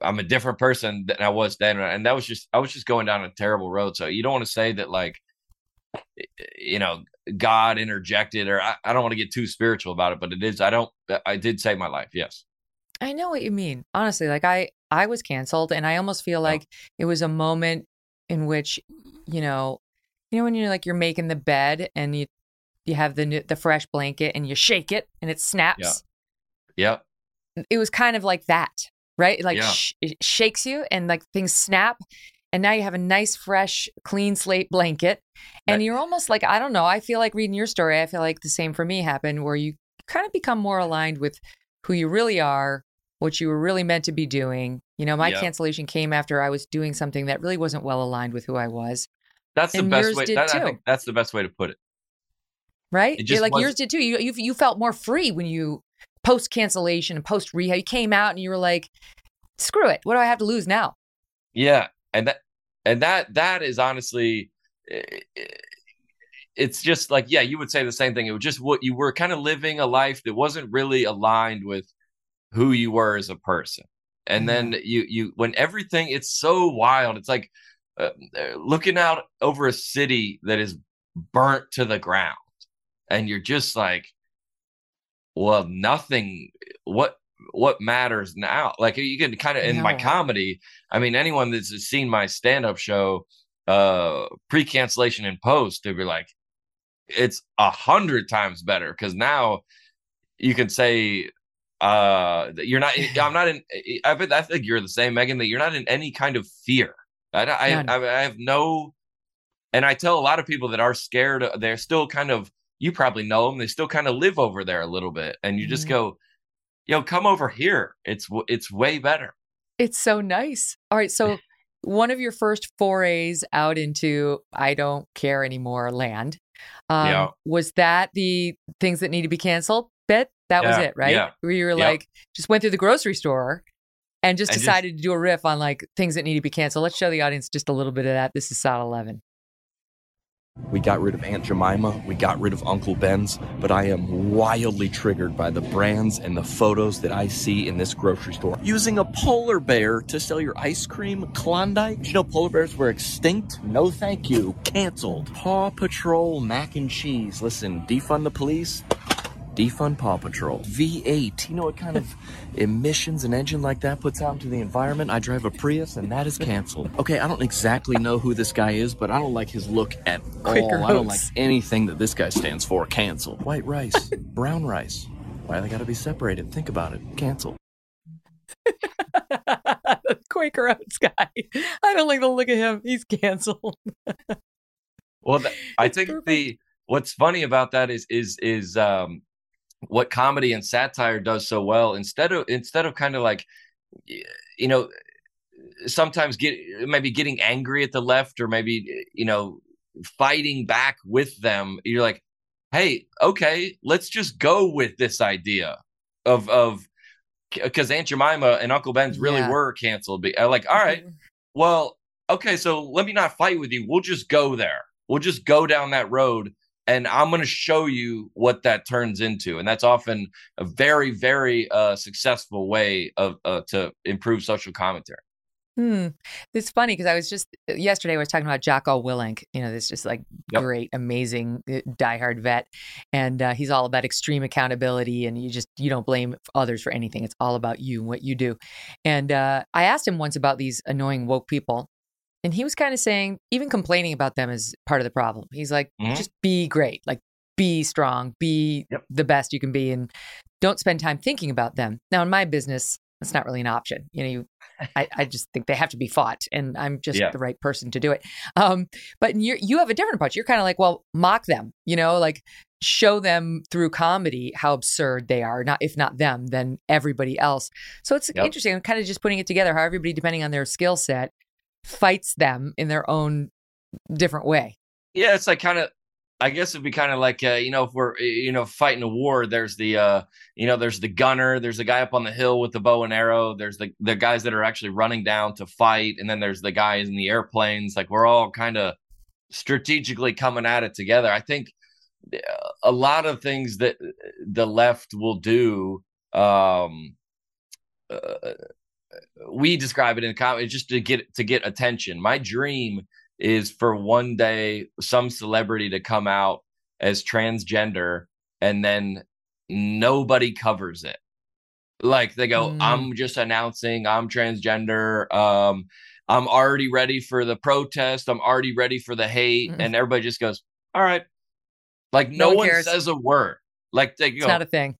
I'm a different person than I was then and that was just I was just going down a terrible road so you don't want to say that like you know God interjected or I, I don't want to get too spiritual about it but it is I don't I did save my life yes I know what you mean. Honestly, like I I was canceled and I almost feel like it was a moment in which, you know, you know when you're like you're making the bed and you you have the new, the fresh blanket and you shake it and it snaps. yep It was kind of like that, right? Like Yeah. sh- it shakes you and like things snap and now you have a nice fresh clean slate blanket and you're almost like I don't know, I feel like reading your story, I feel like the same for me happened where you kind of become more aligned with who you really are, what you were really meant to be doing. You know, my cancellation came after I was doing something that really wasn't well aligned with who I was, that's the best way that, I think that's the best way to put it right? It like was- yours did too. You, you you felt more free when you post cancellation and post rehab. You came out and you were like, "Screw it! What do I have to lose now?" Yeah, and that and that that is honestly, i- i- it's just like yeah, you would say the same thing. It was just what you were kind of living a life that wasn't really aligned with who you were as a person, and then you you when everything it's so wild. It's like uh, uh, looking out over a city that is burnt to the ground, and you're just like, well, nothing. What what matters now? Like you can kind of in my comedy. I mean, anyone that's seen my stand-up show, uh, pre-cancellation and post, they'd be like, it's a hundred times better because now you can say uh that you're not i'm not in i i think you're the same megyn that you're not in any kind of fear i i, I, I have no and i tell a lot of people that are scared they're still kind of you probably know them they still kind of live over there a little bit and you just Mhm. go yo, come over here. It's it's way better. It's so nice. All right, so one of your first forays out into I don't care anymore land. Um, Yeah. Was that the things that need to be canceled bit? That was it, right? yeah, Where you were yep. like, just went through the grocery store and just And just- decided to do a riff on like things that need to be canceled. Let's show the audience just a little bit of that. This is SOT 11. We got rid of Aunt Jemima, we got rid of Uncle Ben's, but I am wildly triggered by the brands and the photos that I see in this grocery store. Using a polar bear to sell your ice cream, Klondike? Did you know polar bears were extinct? No thank you. Canceled. Paw Patrol mac and cheese. Listen, defund the police. Defund Paw Patrol. V8. You know what kind of emissions an engine like that puts out into the environment? I drive a Prius and that is canceled. Okay, I don't exactly know who this guy is, but I don't like his look at Quaker all. I don't like anything that this guy stands for. Canceled. White rice, brown rice. Why they gotta be separated? Think about it. Cancel. Quaker Oats guy. I don't like the look of him. He's canceled. Well, th- I think the what's funny about that is is is um what comedy and satire does so well. Instead of instead of kind of like you know sometimes get maybe getting angry at the left or maybe you know fighting back with them, you're like, hey, okay, let's just go with this idea of of because Aunt Jemima and Uncle Ben's really Yeah. were canceled. Like, all right, mm-hmm. well, okay, so let me not fight with you. We'll just go there. We'll just go down that road and I'm going to show you what that turns into. And that's often a very, very uh, successful way of uh, to improve social commentary. Hmm. It's funny because I was just yesterday I was talking about Jocko Willink, you know, this just like Yep. great, amazing, uh, diehard vet, and uh, he's all about extreme accountability, and you just you don't blame others for anything. It's all about you and what you do. And uh, I asked him once about these annoying woke people, and he was kind of saying even complaining about them is part of the problem. He's like, Mhm. just be great, like be strong, be the best you can be, and don't spend time thinking about them. Now, in my business, that's not really an option. You know, you, I, I just think they have to be fought, and I'm just Yeah. the right person to do it. Um, but you you have a different approach. You're kind of like, well, mock them. You know, like show them through comedy how absurd they are. Not if not them, then everybody else. So it's Yep. interesting. I'm kind of just putting it together how everybody, depending on their skill set, fights them in their own different way. Yeah, it's like kind of. I guess it'd be kind of like uh, you know if we're uh, you know fighting a war. There's the uh, you know there's the gunner. There's the guy up on the hill with the bow and arrow. There's the the guys that are actually running down to fight, and then there's the guys in the airplanes. Like we're all kind of strategically coming at it together. I think uh, a lot of things that the left will do. Um, uh, we describe it in comedy just to get to get attention. My dream is for one day some celebrity to come out as transgender and then nobody covers it. Like they go, Mm. I'm just announcing I'm transgender. Um, I'm already ready for the protest. I'm already ready for the hate, Mm-mm. and everybody just goes, "All right." Like No no, one one says a word. Like they It's go, not a thing.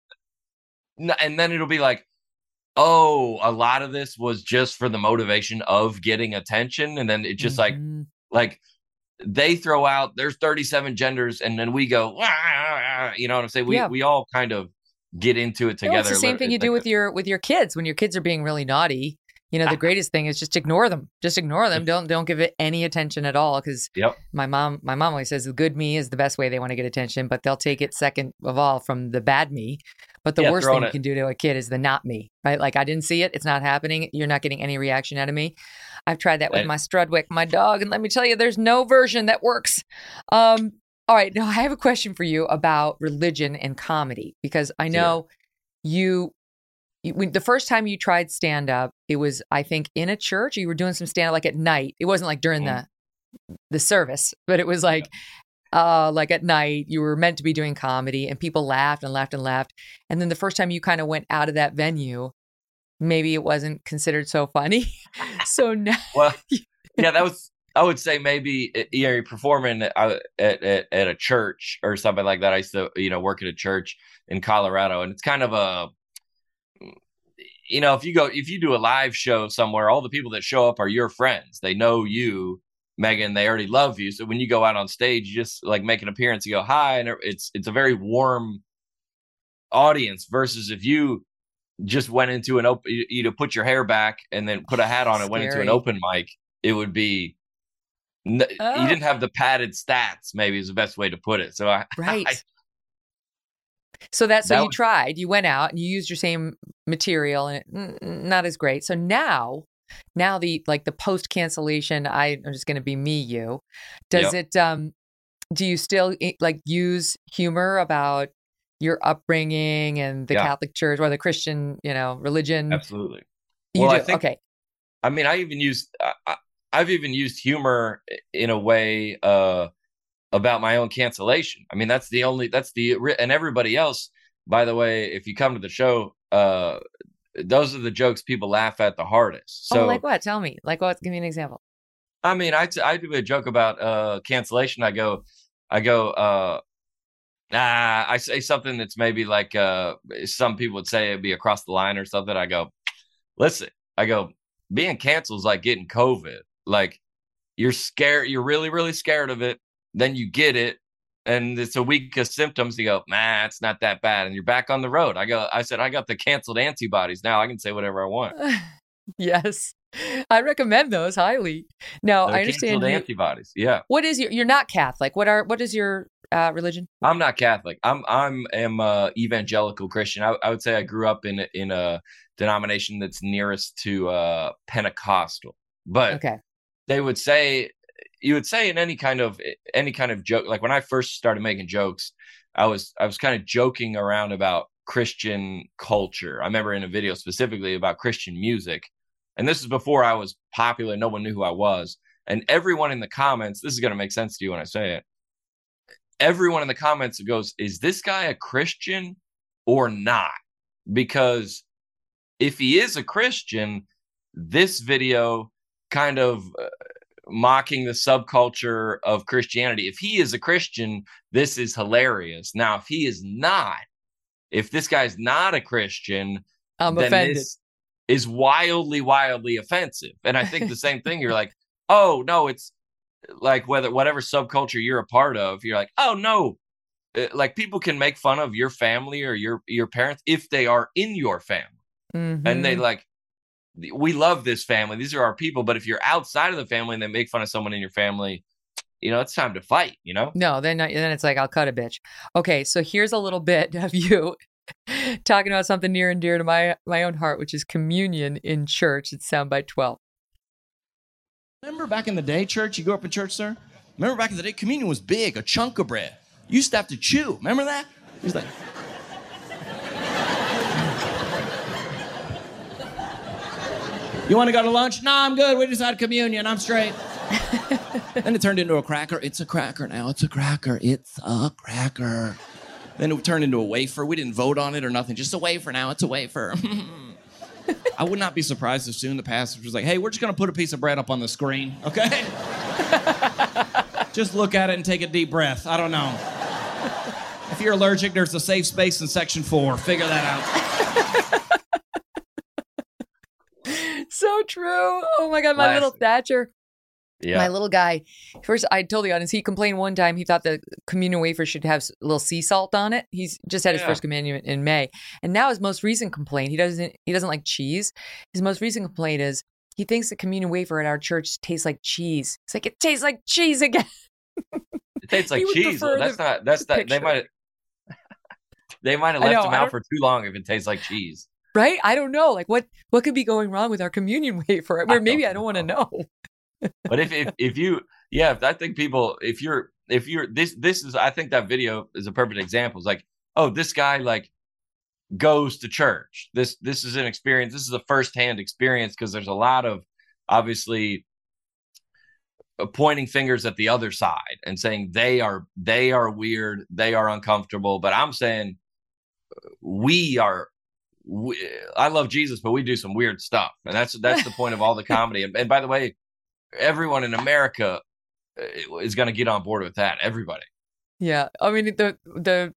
And then it'll be like oh a lot of this was just for the motivation of getting attention and then it just like Mhm. like they throw out there's 37 genders and then we go you know what i'm saying we Yeah. we all kind of get into it No, together it's the same thing you do with your with your kids when your kids are being really naughty. You know, the greatest thing is just ignore them. Just ignore them. Don't don't give it any attention at all. Because yep my mom my mom always says the good me is the best way they want to get attention, but they'll take it second of all from the bad me. But the Yeah, worst thing you can do to a kid is the not me, right? Like I didn't see it, it's not happening. You're not getting any reaction out of me. I've tried that with And- my Strudwick, my dog, and let me tell you, there's no version that works. Um, all right, now I have a question for you about religion and comedy because I know you, you when, the first time you tried stand up, it was I think in a church. You were doing some stand up like at night. It wasn't like during Mhm. the the service, but it was like uh like at night you were meant to be doing comedy and people laughed and laughed and laughed. And then the first time you kind of went out of that venue, maybe it wasn't considered so funny. so now well yeah that was i would say maybe uh, you know you're performing at, at, at, at a church or something like that i used to you know work at a church in colorado and it's kind of a you know if you go if you do a live show somewhere all the people that show up are your friends they know you megyn they already love you so when you go out on stage you just like make an appearance you go hi and it's it's a very warm audience versus if you just went into an open, you, you know, put your hair back and then put a hat on and went into an open mic, it would be. n- Oh. You didn't have the padded stats. Maybe is the best way to put it. So I, Right. I, So that so That you was- tried, you went out and you used your same material and it, mm, not as great. So now, now the like the post cancellation, I am just going to be me you. Does Yep. it um do you still like use humor about your upbringing and the Yeah. Catholic Church or the Christian, you know, religion? absolutely. You Well, I think- okay. I mean, I even used I- I've even used humor in a way uh, about my own cancellation. I mean, that's the only that's the and everybody else. By the way, if you come to the show, uh, those are the jokes people laugh at the hardest. So, oh, like what? Tell me. Like what? Give me an example. I mean, I t- I do a joke about uh, cancellation. I go, I go, uh, nah, I say something that's maybe like uh, some people would say it'd be across the line or something. I go, listen, I go, being canceled is like getting COVID. Like you're scared, you're really, really scared of it. Then you get it, and it's a week of symptoms. You go, nah, it's not that bad, and you're back on the road. I go, I said, I got the canceled antibodies now. I can say whatever I want. yes. I recommend those highly. No, They're I understand. canceled You, antibodies. Yeah. what is your? You're not Catholic. What are? What is your uh, religion? I'm not Catholic. I'm I'm am uh, evangelical Christian. I, I would say I grew up in in a denomination that's nearest to uh, Pentecostal. But Okay. they would say you would say in any kind of any kind of joke like when I first started making jokes, I was I was kind of joking around about Christian culture. I remember in a video specifically about Christian music. And this is before I was popular, no one knew who I was. And everyone in the comments, this is going to make sense to you when I say it everyone in the comments goes, "Is this guy a Christian or not?" Because if he is a Christian, this video kind of uh, mocking the subculture of Christianity. If he is a Christian, this is hilarious. Now, if he is not, if this guy's not a Christian, I'm then offended. this is wildly, wildly offensive. And I think the same thing. You're like, oh no, it's like whether whatever subculture you're a part of, you're like, oh no, Uh, like people can make fun of your family or your your parents if they are in your family, and they Mhm. like. We love this family. These are our people. But if you're outside of the family and they make fun of someone in your family, you know, it's time to fight, you know? No, then uh, then it's like I'll cut a bitch. Okay, so here's a little bit of you talking about something near and dear to my my own heart, which is communion in church. It's soundbite twelve. Remember back in the day, church? You grew up in church, sir? Remember back in the day, communion was big, a chunk of bread. You used to have to chew. Remember that? He's like, You want to go to lunch? No, I'm good. We just had communion. I'm straight. then it turned into a cracker. It's a cracker now. It's a cracker. It's a cracker. Then it turned into a wafer. We didn't vote on it or nothing. Just a wafer now. It's a wafer. I would not be surprised if soon the pastor was like, hey, we're just going to put a piece of bread up on the screen, okay? just look at it and take a deep breath. I don't know. If you're allergic, there's a safe space in section four. Figure that out. So true. Oh my god, my little Thatcher. Yeah. My little guy. First, I told the audience he complained one time. He thought the communion wafer should have a little sea salt on it. He's just had his Yeah. first communion in May, and now his most recent complaint. He doesn't. He doesn't like cheese. His most recent complaint is he thinks the communion wafer at our church tastes like cheese. It's like it tastes like cheese again. It tastes like cheese. That's the- not. That's the not. They might. They might have left know, him out for too long if it tastes like cheese. Right? I don't know. Like what? What could be going wrong with our communion wafer? Or maybe I don't want to know. But if if if you yeah, if I think people if you're if you're this this is I think that video is a perfect example. It's like oh this guy like goes to church. This this is an experience. This is a firsthand experience because there's a lot of obviously uh, pointing fingers at the other side and saying they are they are weird, they are uncomfortable. But I'm saying uh, we are. We, I love Jesus, but we do some weird stuff, and that's that's the point of all the comedy. And, and by the way, everyone in America uh, is going to get on board with that. Everybody. Yeah, I mean the the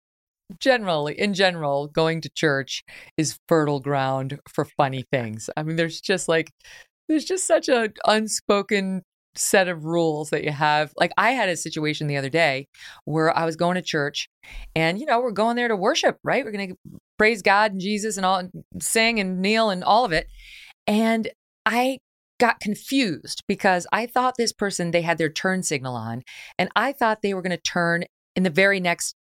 generally in general going to church is fertile ground for funny things. I mean there's just like there's just such a unspoken set of rules that you have. Like I had a situation the other day where I was going to church and you know we're going there to worship, right? We're going to praise God and Jesus and all, and sing and kneel and all of it. And I got confused because I thought this person, they had their turn signal on, and I thought they were going to turn in the very next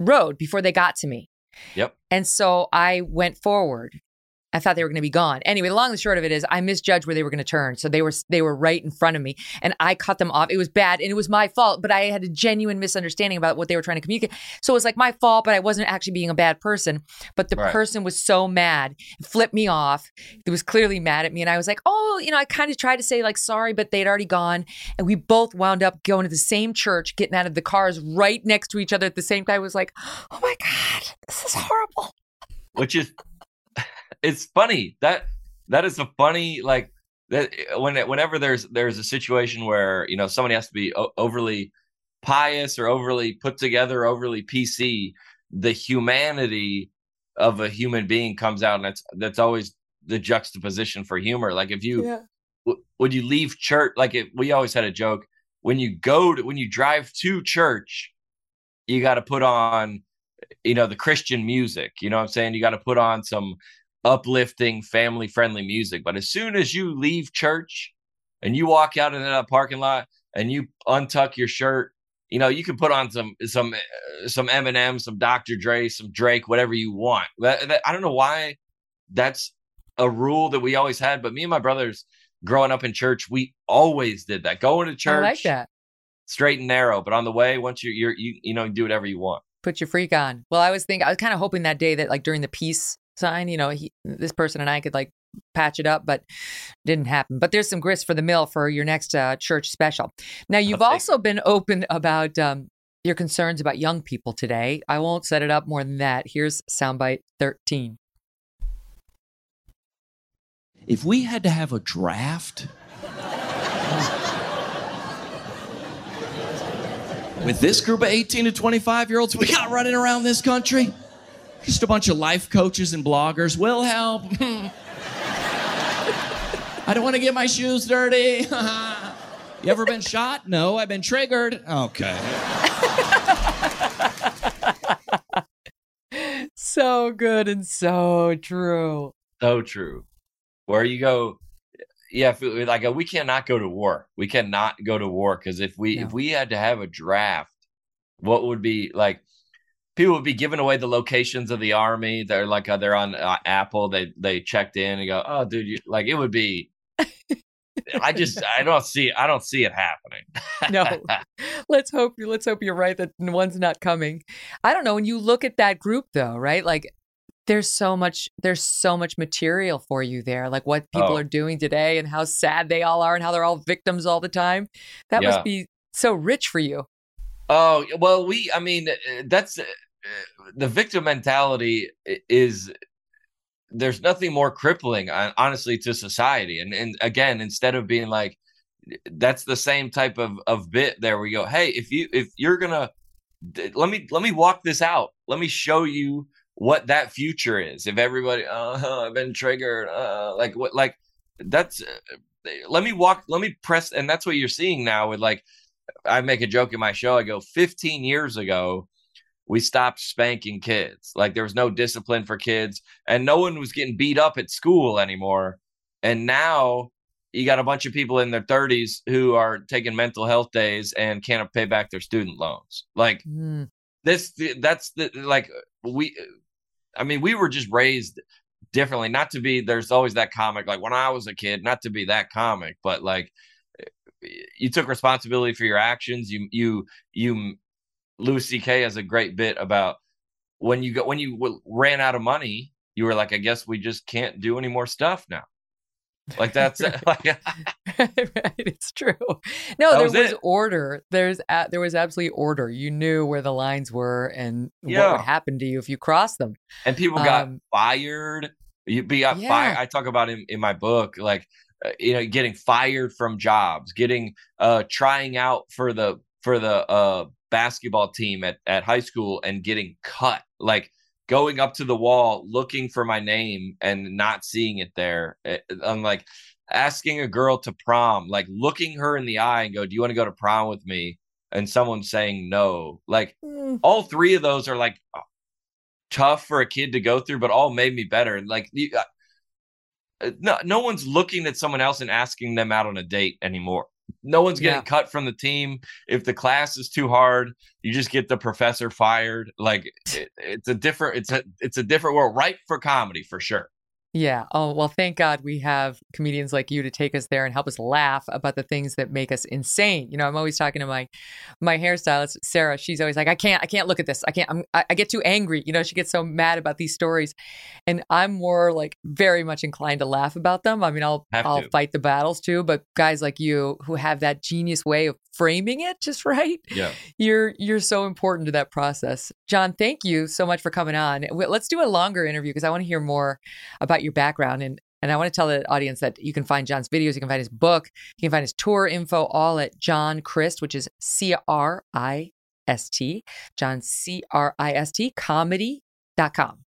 road before they got to me. Yep. And so I went forward I thought they were going to be gone. Anyway, the long and short of it is I misjudged where they were going to turn. So they were they were right in front of me and I cut them off. It was bad and it was my fault, but I had a genuine misunderstanding about what they were trying to communicate. So it was like my fault, but I wasn't actually being a bad person. But the Right. person was so mad, flipped me off. It was clearly mad at me and I was like, "Oh, you know, I kind of tried to say like sorry, but they'd already gone." And we both wound up going to the same church, getting out of the cars right next to each other at the same time. It was like, "Oh my god, this is horrible." which is it's funny that that is a funny like that when whenever there's there's a situation where you know somebody has to be o- overly pious or overly put together overly pc the humanity of a human being comes out and that's that's always the juxtaposition for humor like if you Yeah. w- would you leave church like it, we always had a joke when you go to when you drive to church you got to put on you know the christian music you know what i'm saying you got to put on some uplifting family friendly music but as soon as you leave church and you walk out into that parking lot and you untuck your shirt you know you can put on some some uh, some eminem some dr dre some drake whatever you want that, that- i don't know why that's a rule that we always had but me and my brothers growing up in church we always did that going to church I like that. straight and narrow but on the way once you're, you're you you know do whatever you want put your freak on. Well, I was thinking, I was kind of hoping that day that like during the peace sign, you know, he, this person and I could like patch it up, but didn't happen. But there's some grist for the mill for your next uh, church special. Now, you've also been open about um, your concerns about young people today. I won't set it up more than that. Here's soundbite 13. If we had to have a draft with this group of 18 to 25 year olds we got running around this country, just a bunch of life coaches and bloggers will help. I don't want to get my shoes dirty. you ever been shot? No, I've been triggered. Okay. So good and so true. So true. Where you go, yeah, if it- like we cannot go to war. We cannot go to war because if we if we had to have a draft, what would be like? People would be giving away the locations of the army. They're like uh, they're on uh, Apple. They they checked in and go, oh, dude, you, like it would be. I just I don't see I don't see it happening. No. let's hope let's hope you're right that one's not coming. I don't know. When you look at that group though, right? Like there's so much there's so much material for you there. Like what people Oh. are doing today and how sad they all are and how they're all victims all the time. That Yeah. must be so rich for you. Oh well, we. I mean, uh, that's uh, the victim mentality is. There's nothing more crippling, honestly, to society. And and again, instead of being like, that's the same type of of bit there. We go, hey, if you if you're gonna, let me let me walk this out. Let me show you what that future is. If everybody, uh, I've been triggered, uh, like what, like that's. Uh, let me walk. Let me press, and that's what you're seeing now with like I make a joke in my show. I go, 15 years ago, we stopped spanking kids. Like there was no discipline for kids, and no one was getting beat up at school anymore. And now you got a bunch of people in their 30s who are taking mental health days and can't pay back their student loans. Like Mm. this, that's the like we. I mean, we were just raised differently. Not to be there's always that comic like when I was a kid. Not to be that comic, but like you took responsibility for your actions. You you you Louis C.K. has a great bit about when you go when you ran out of money. You were like, I guess we just can't do any more stuff now. Like that's like right, it's true. No, there was was, order. There's a, there was absolutely order. You knew where the lines were and what would happen to you if you crossed them. and people got Um, fired. You be got Yeah. fired. I talk about in, in my book, like uh, you know, getting fired from jobs, getting uh trying out for the for the uh basketball team at at high school and getting cut. Like going up to the wall looking for my name and not seeing it there. Eh, I'm like asking a girl to prom, like looking her in the eye and go, "Do you want to go to prom with me?" And someone saying no. Like Mm. all three of those are like tough for a kid to go through, but all made me better. And like you, uh, uh, no, no one's looking at someone else and asking them out on a date anymore. No one's getting yeah. cut from the team. If the class is too hard, you just get the professor fired. Like it, it's a different, it's a, it's a different world, right for comedy for sure. Yeah. Oh, well, thank God we have comedians like you to take us there and help us laugh about the things that make us insane. You know, I'm always talking to my my hairstylist, Sarah. She's always like, I can't, I can't look at this. I can't, I'm, I, get too angry. You know, she gets so mad about these stories. And I'm more like very much inclined to laugh about them. I mean, I'll, have I'll to. fight the battles too. But guys like you who have that genius way of framing it just right. Yeah. You're, you're so important to that process. John, thank you so much for coming on. Let's do a longer interview because I want to hear more about your background. And and I want to tell the audience that you can find John's videos, you can find his book, you can find his tour info all at John Crist, which is C R I S T, John C R I S T, comedy.com.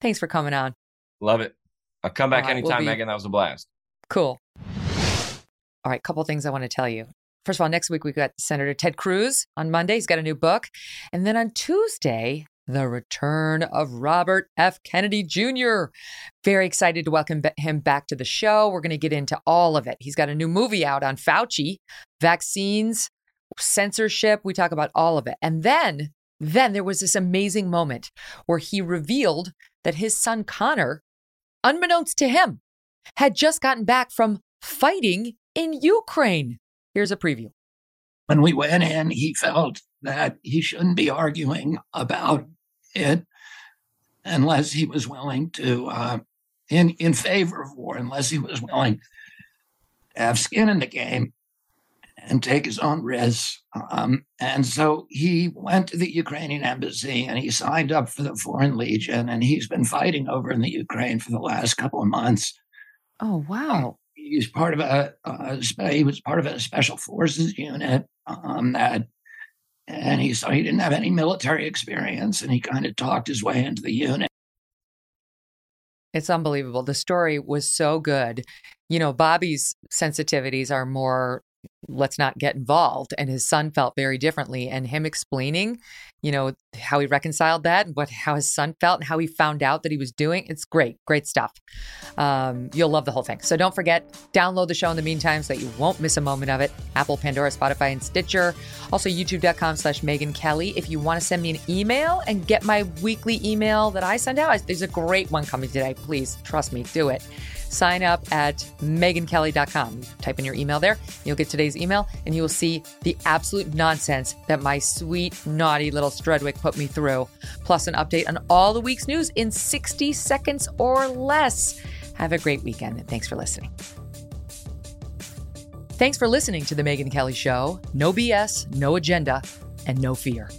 Thanks for coming on. Love it. I'll come back anytime, we'll be... Megyn. That was a blast. Cool. All right, couple things I want to tell you. First of all, next week we've got Senator Ted Cruz on Monday. He's got a new book. And then on Tuesday, the return of Robert F. Kennedy Jr. Very excited to welcome him back to the show. We're going to get into all of it. He's got a new movie out on Fauci, vaccines, censorship. We talk about all of it. And then, then there was this amazing moment where he revealed that his son Conor, unbeknownst to him, had just gotten back from fighting in Ukraine. Here's a preview. When we went in, he felt that he shouldn't be arguing about it unless he was willing to, uh, in, in favor of war, unless he was willing to have skin in the game and take his own risks. Um, and so he went to the Ukrainian embassy and he signed up for the Foreign Legion, and he's been fighting over in the Ukraine for the last couple of months. Oh wow! He's part of a, he was part of a special forces unit um, that and he saw he didn't have any military experience and he kind of talked his way into the unit. It's unbelievable. The story was so good. You know bobby's sensitivities are more let's not get involved. And his son felt very differently. And him explaining you know how he reconciled that and what how his son felt and how he found out that he was doing it's great great stuff. Um, you'll love the whole thing. So don't forget download the show in the meantime so that you won't miss a moment of it. Apple pandora spotify and stitcher. Also youtube.com slash megyn kelly if you want to send me an email and get my weekly email that i send out. There's a great one coming today. Please trust me do it sign up at megynkelly.com. Type in your email there. You'll get today's email and you will see the absolute nonsense that my sweet, naughty little Strudwick put me through, plus an update on all the week's news in 60 seconds or less. Have a great weekend and thanks for listening. Thanks for listening to The Megyn Kelly Show. No BS, no agenda, and no fear.